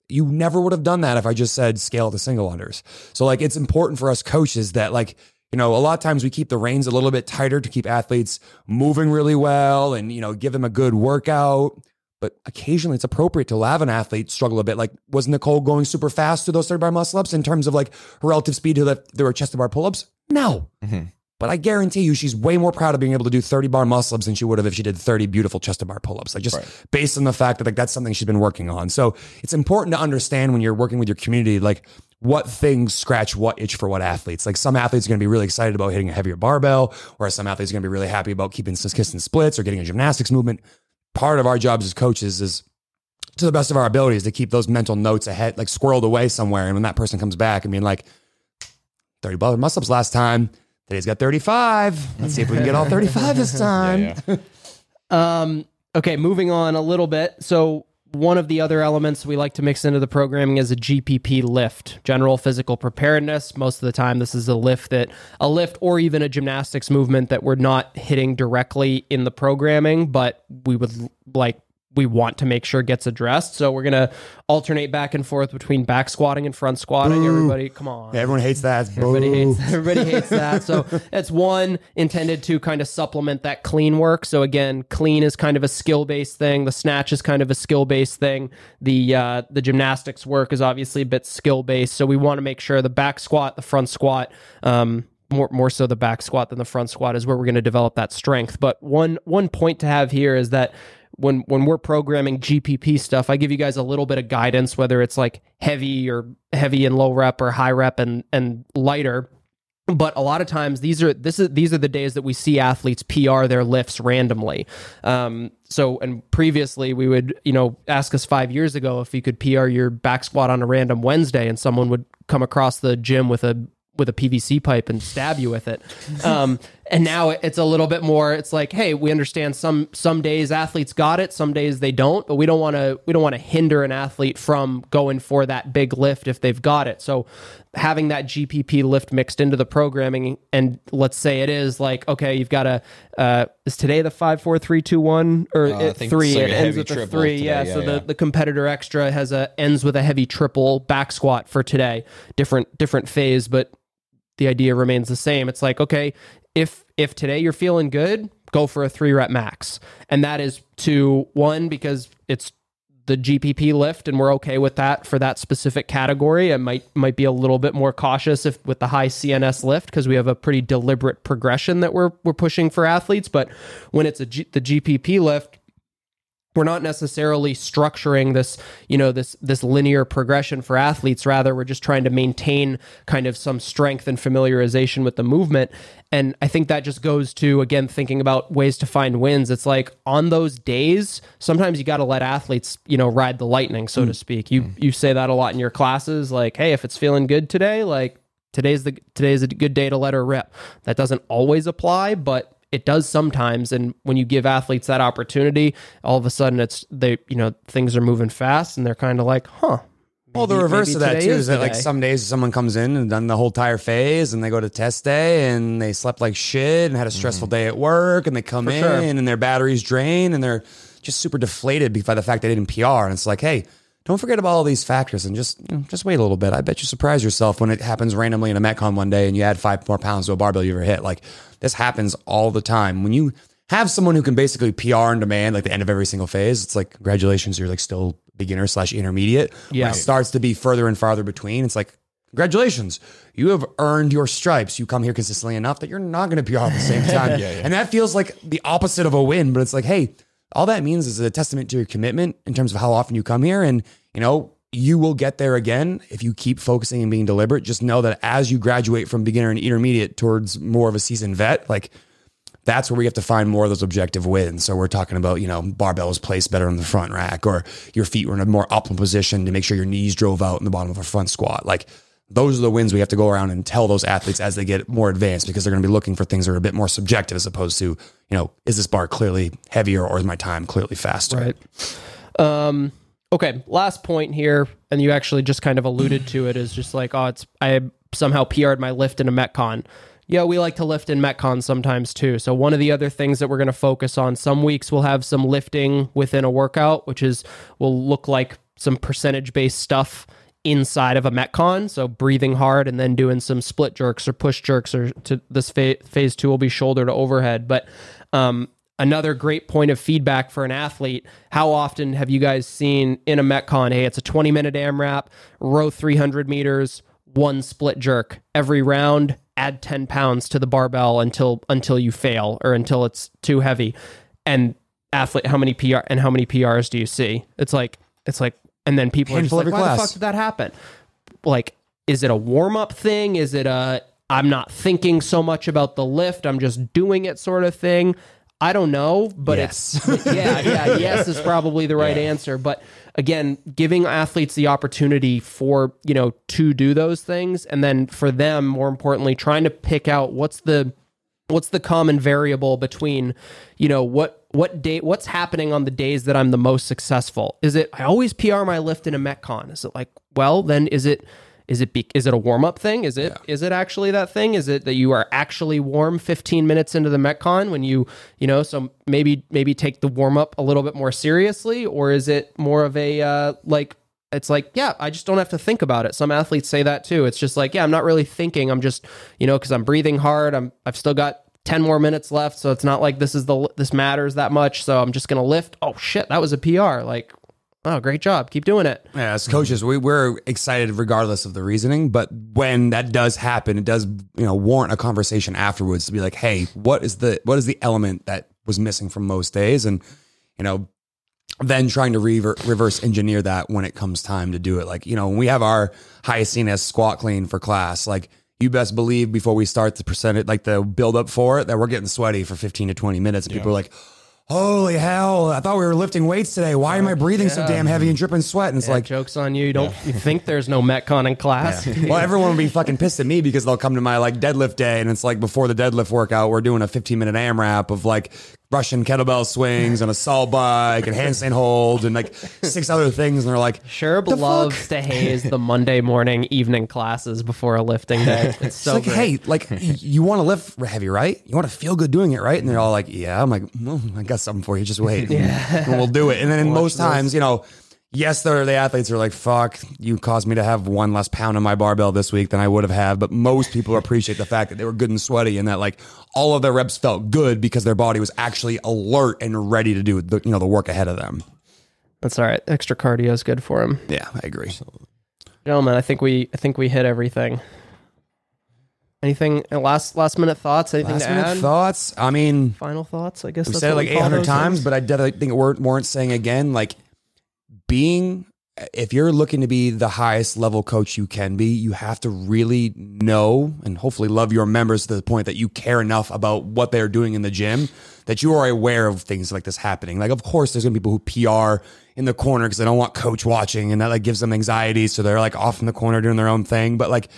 You never would have done that if I just said scale to single unders. So like it's important for us coaches that like, you know, a lot of times we keep the reins a little bit tighter to keep athletes moving really well and, you know, give them a good workout. But occasionally it's appropriate to have an athlete struggle a bit. Like, was Nicole going super fast through those 30 bar muscle ups in terms of like her relative speed to the, there were chest to bar pull ups? No. Mm-hmm. But I guarantee you, she's way more proud of being able to do 30 bar muscle ups than she would have if she did 30 beautiful chest to bar pull ups. Like just based on the fact that like that's something she's been working on. So it's important to understand when you're working with your community, like what things scratch what itch for what athletes. Like some athletes are going to be really excited about hitting a heavier barbell, or some athletes are going to be really happy about keeping consistent splits or getting a gymnastics movement. Part of our jobs as coaches is to the best of our abilities to keep those mental notes ahead, like squirreled away somewhere. And when that person comes back and being like, 30 bar muscle ups last time. Today's got 35. Let's see if we can get all 35 this [laughs] time. Yeah, yeah. Um, okay, moving on a little bit. So one of the other elements we like to mix into the programming is a GPP lift, general physical preparedness. Most of the time, this is a lift that a lift or even a gymnastics movement that we're not hitting directly in the programming, but we would like we want to make sure gets addressed. So we're gonna alternate back and forth between back squatting and front squatting. Everybody, come on. Yeah, everyone hates that. Everybody Boo. hates everybody hates that. So [laughs] it's one intended to kind of supplement that clean work. So again, clean is kind of a skill based thing. The snatch is kind of a skill based thing. The uh, the gymnastics work is obviously a bit skill based. So we want to make sure the back squat, the front squat, um, more more so the back squat than the front squat is where we're going to develop that strength. But one one point to have here is that when when we're programming GPP stuff, I give you guys a little bit of guidance, whether it's like heavy or heavy and low rep or high rep and and lighter. But a lot of times these are this is these are the days that we see athletes PR their lifts randomly. Um, so and previously we would you know ask us five years ago if you could PR your back squat on a random Wednesday and someone would come across the gym with a with a PVC pipe and stab you with it. Um, and now it's a little bit more. It's like, hey, we understand some some days athletes got it, some days they don't, but we don't want to we don't want to hinder an athlete from going for that big lift if they've got it. So having that GPP lift mixed into the programming, and let's say it is like, okay, you've got a uh, is today the five four three two one or Uh, it- three? like it a ends with triple three. today, yeah, yeah, so yeah. the the competitor extra has a ends with a heavy triple back squat for today. Different different phase, but the idea remains the same. It's like, okay, if if today you're feeling good, go for a three rep max. And that is to one, because it's the GPP lift and we're okay with that for that specific category. I might might be a little bit more cautious if with the high CNS lift because we have a pretty deliberate progression that we're we're pushing for athletes. But when it's a G, the GPP lift, we're not necessarily structuring this you know this this linear progression for athletes. Rather we're just trying to maintain kind of some strength and familiarization with the movement. And i think that just goes to again thinking about ways to find wins. It's like on those days sometimes you got to let athletes you know ride the lightning so to mm. speak. You mm. you say that a lot in your classes like hey if it's feeling good today like today's the today's a good day to let her rip. That doesn't always apply but it does sometimes and when you give athletes that opportunity all of a sudden it's they you know things are moving fast and they're kind of like huh Well, the reverse of that too is that like some days someone comes in and done the whole tire phase, and they go to test day and they slept like shit and had a stressful mm-hmm. day at work, and they come in sure. and their batteries drain and they're just super deflated by the fact they didn't PR. And it's like, hey, don't forget about all these factors and just you know, just wait a little bit. I bet you surprise yourself when it happens randomly in a Metcon one day and you add five more pounds to a barbell you ever hit. Like this happens all the time when you have someone who can basically PR on demand, like the end of every single phase. It's like congratulations, you're like still beginner slash intermediate. When Yeah. it starts to be further and farther between. It's like, congratulations, you have earned your stripes. You come here consistently enough that you're not going to PR at the same [laughs] time. And that feels like the opposite of a win, but it's like, hey, all that means is a testament to your commitment in terms of how often you come here. And, you know, you will get there again if you keep focusing and being deliberate. Just know that as you graduate from beginner and intermediate towards more of a seasoned vet, like that's where we have to find more of those objective wins. So we're talking about, you know, barbells placed better on the front rack or your feet were in a more optimal position to make sure your knees drove out in the bottom of a front squat. Like those are the wins we have to go around and tell those athletes as they get more advanced because they're going to be looking for things that are a bit more subjective as opposed to, you know, is this bar clearly heavier or is my time clearly faster? right um okay last point here and you actually just kind of alluded to it is just like oh it's i somehow pr'd my lift in a metcon. Yeah we like to lift in metcon sometimes too. So one of the other things that we're going to focus on some weeks we'll have some lifting within a workout which is will look like some percentage based stuff inside of a metcon. So breathing hard and then doing some split jerks or push jerks or to this fa- phase two will be shoulder to overhead. But um another great point of feedback for an athlete. How often have you guys seen in a metcon hey it's a 20 minute amrap row 300 meters one split jerk. Every round add 10 pounds to the barbell until until you fail or until it's too heavy. And athlete how many pr and how many prs do you see? It's like it's like and then people are just Handful like why the fuck did that happen? Like is it a warm up thing? Is it a i'm not thinking so much about the lift i'm just doing it sort of thing I don't know, but Yes. it's [laughs] yeah, yeah, [laughs] yes is probably the right answer. But again, giving athletes the opportunity for you know to do those things, and then for them, more importantly, trying to pick out what's the what's the common variable between you know what what day what's happening on the days that I'm the most successful is it I always PR my lift in a metcon is it like well then is it is it be, is it a warm up thing? Is it is it actually that thing? Is it that you are actually warm 15 minutes into the metcon when you you know so maybe maybe take the warm up a little bit more seriously? Or is it more of a uh, like it's like yeah i just don't have to think about it. Some athletes say that too. It's just like yeah i'm not really thinking. I'm just you know because i'm breathing hard. I'm i've still got 10 more minutes left. So it's not like this is the this matters that much. So i'm just gonna lift. Oh shit that was a pr like oh great job keep doing it Yeah, as coaches, we, we're excited regardless of the reasoning. But when that does happen, it does you know warrant a conversation afterwards to be like, hey, what is the what is the element that was missing from most days, and you know, then trying to rever- reverse engineer that when it comes time to do it. Like you know, when we have our highest CNS squat clean for class, like. You best believe before we start the percentage, like the build up for it, that we're getting sweaty for 15 to 20 minutes. And people are like, holy hell, I thought we were lifting weights today. Why am I breathing so damn heavy and dripping sweat? And it's like jokes on you. You don't you think there's no metcon in class? [laughs] Well, everyone will be fucking pissed at me because they'll come to my like deadlift day and it's like before the deadlift workout, we're doing a 15 minute AMRAP of like Russian kettlebell swings and Assault bike and handstand holds and like six other things. And they're like, Sherb "The fuck?" loves to haze the Monday morning evening classes before a lifting day. [laughs] It's so It's like, great. hey, like you want to lift heavy, right? You want to feel good doing it, right? And they're all like, yeah. I'm like, well, I got something for you. Just wait. [laughs] and we'll do it. And then most times, you know, yes, the athletes are like, fuck, you caused me to have one less pound on my barbell this week than I would have had. But most people appreciate the fact that they were good and sweaty and that like all of their reps felt good because their body was actually alert and ready to do the, you know, the work ahead of them. That's all right. Extra cardio is good for him. Yeah, I agree. Gentlemen, I think we I think we hit everything. Anything uh, last last minute thoughts? Anything Last to minute add? thoughts. I mean, Final thoughts? I guess we said it like 800 times, things. but I definitely think it war- warrants saying again, like being, if you're looking to be the highest level coach you can be, you have to really know and hopefully love your members to the point that you care enough about what they're doing in the gym that you are aware of things like this happening. Like, of course, there's gonna be people who PR in the corner because they don't want coach watching and that like gives them anxiety. So they're like off in the corner doing their own thing. But like,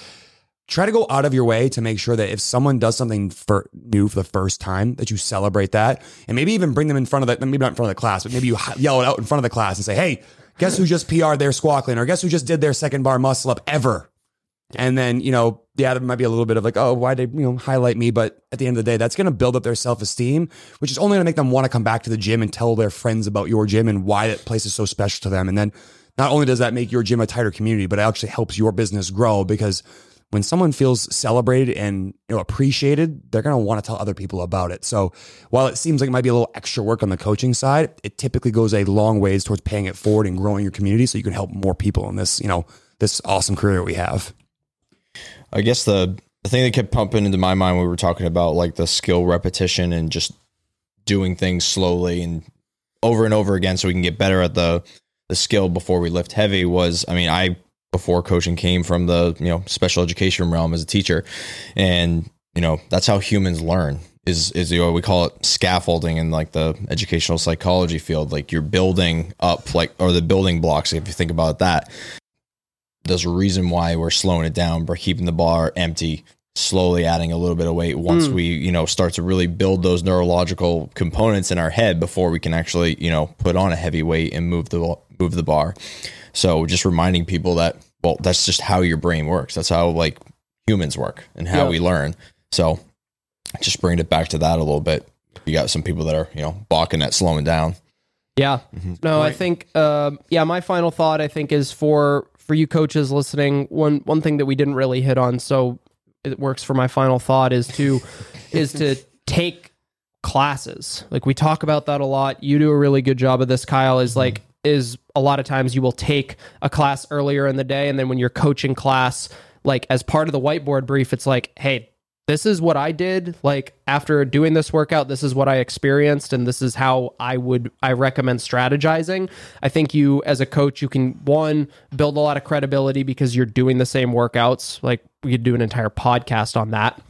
try to go out of your way to make sure that if someone does something for new for the first time, that you celebrate that, and maybe even bring them in front of the maybe not in front of the class, but maybe you yell it out in front of the class and say, "Hey, guess who just PR'd their squat clean, or guess who just did their second bar muscle up ever?" And then you know, yeah, there might be a little bit of like, "Oh, why did you know highlight me?" But at the end of the day, that's going to build up their self esteem, which is only going to make them want to come back to the gym and tell their friends about your gym and why that place is so special to them. And then not only does that make your gym a tighter community, but it actually helps your business grow because when someone feels celebrated and you know appreciated, they're going to want to tell other people about it. So while it seems like it might be a little extra work on the coaching side, it typically goes a long ways towards paying it forward and growing your community so you can help more people in this, you know, this awesome career we have. I guess the the thing that kept pumping into my mind when we were talking about like the skill repetition and just doing things slowly and over and over again so we can get better at the the skill before we lift heavy was I mean I before coaching came from the you know special education realm as a teacher and you know that's how humans learn is is you know we call it scaffolding in like the educational psychology field like you're building up like or the building blocks if you think about that there's a reason why we're slowing it down. We're keeping the bar empty, slowly adding a little bit of weight once hmm. we, you know, start to really build those neurological components in our head before we can actually, you know, put on a heavy weight and move the move the bar. So just reminding people that well, that's just how your brain works. That's how like humans work and how Yeah. we learn. So just bringing it back to that a little bit. You got some people that are, you know, balking at slowing down. Yeah. No, I think um, yeah, my final thought I think is for for you coaches listening, one one thing that we didn't really hit on so it works for my final thought is to [laughs] is to take classes. Like we talk about that a lot. You do a really good job of this Kyle is like is a lot of times you will take a class earlier in the day and then when you're coaching class like as part of the whiteboard brief it's like, "Hey, this is what I did like after doing this workout this is what I experienced and this is how I would I recommend strategizing. I think you as a coach you can one build a lot of credibility because you're doing the same workouts. Like we could do an entire podcast on that.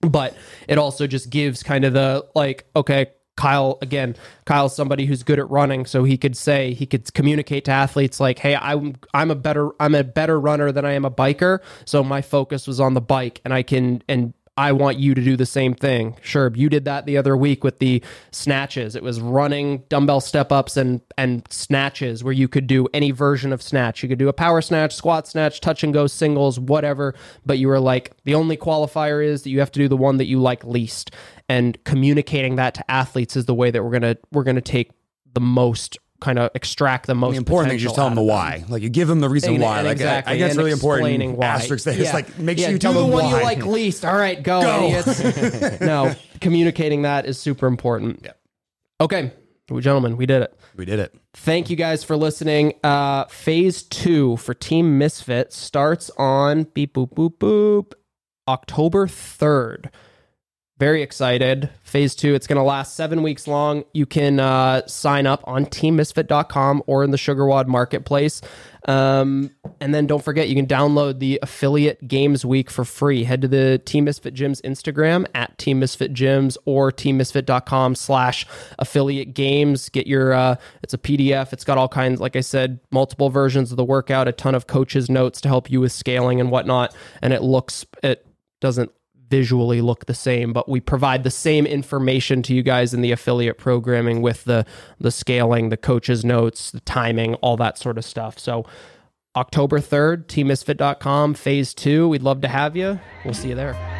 But it also just gives kind of the like okay, Kyle again, Kyle's somebody who's good at running, so he could say he could communicate to athletes like, "Hey, I'm I'm a better I'm a better runner than I am a biker, so my focus was on the bike, and I can and I want you to do the same thing. Sure, you did that the other week with the snatches. It was running dumbbell step ups and and snatches where you could do any version of snatch. You could do a power snatch, squat snatch, touch and go singles, whatever, but you were like the only qualifier is that you have to do the one that you like least. And communicating that to athletes is the way that we're going to we're to take the most kind of extract the most. The important thing is just tell them the why. Like you give them the reason And- why. and like exactly, I, I guess and really important explaining why. asterisk there. Yeah. It's like make sure Yeah, you tell do them the one why. you like least. All right, go, Go. idiots. [laughs] no, communicating that is super important. Yeah. Okay, gentlemen, we did it. we did it. Thank you guys for listening. Uh, phase two for Team Misfit starts on beep boop boop boop October third. Very excited. Phase two, it's going to last seven weeks long. You can uh, sign up on teammisfit.com or in the SugarWOD marketplace. Um, and then don't forget, you can download the affiliate games week for free. Head to the Team Misfit Gyms Instagram at Team Misfit Gyms or teammisfit.com slash affiliate games. Get your, uh, it's a PDF. It's got all kinds, like I said, multiple versions of the workout, a ton of coaches' notes to help you with scaling and whatnot. And it looks, it doesn't visually look the same, but we provide the same information to you guys in the affiliate programming with the the scaling, the coaches notes, the timing, all that sort of stuff. So October 3rd, teammisfit.com, phase 2. We'd love to have you. We'll see you there.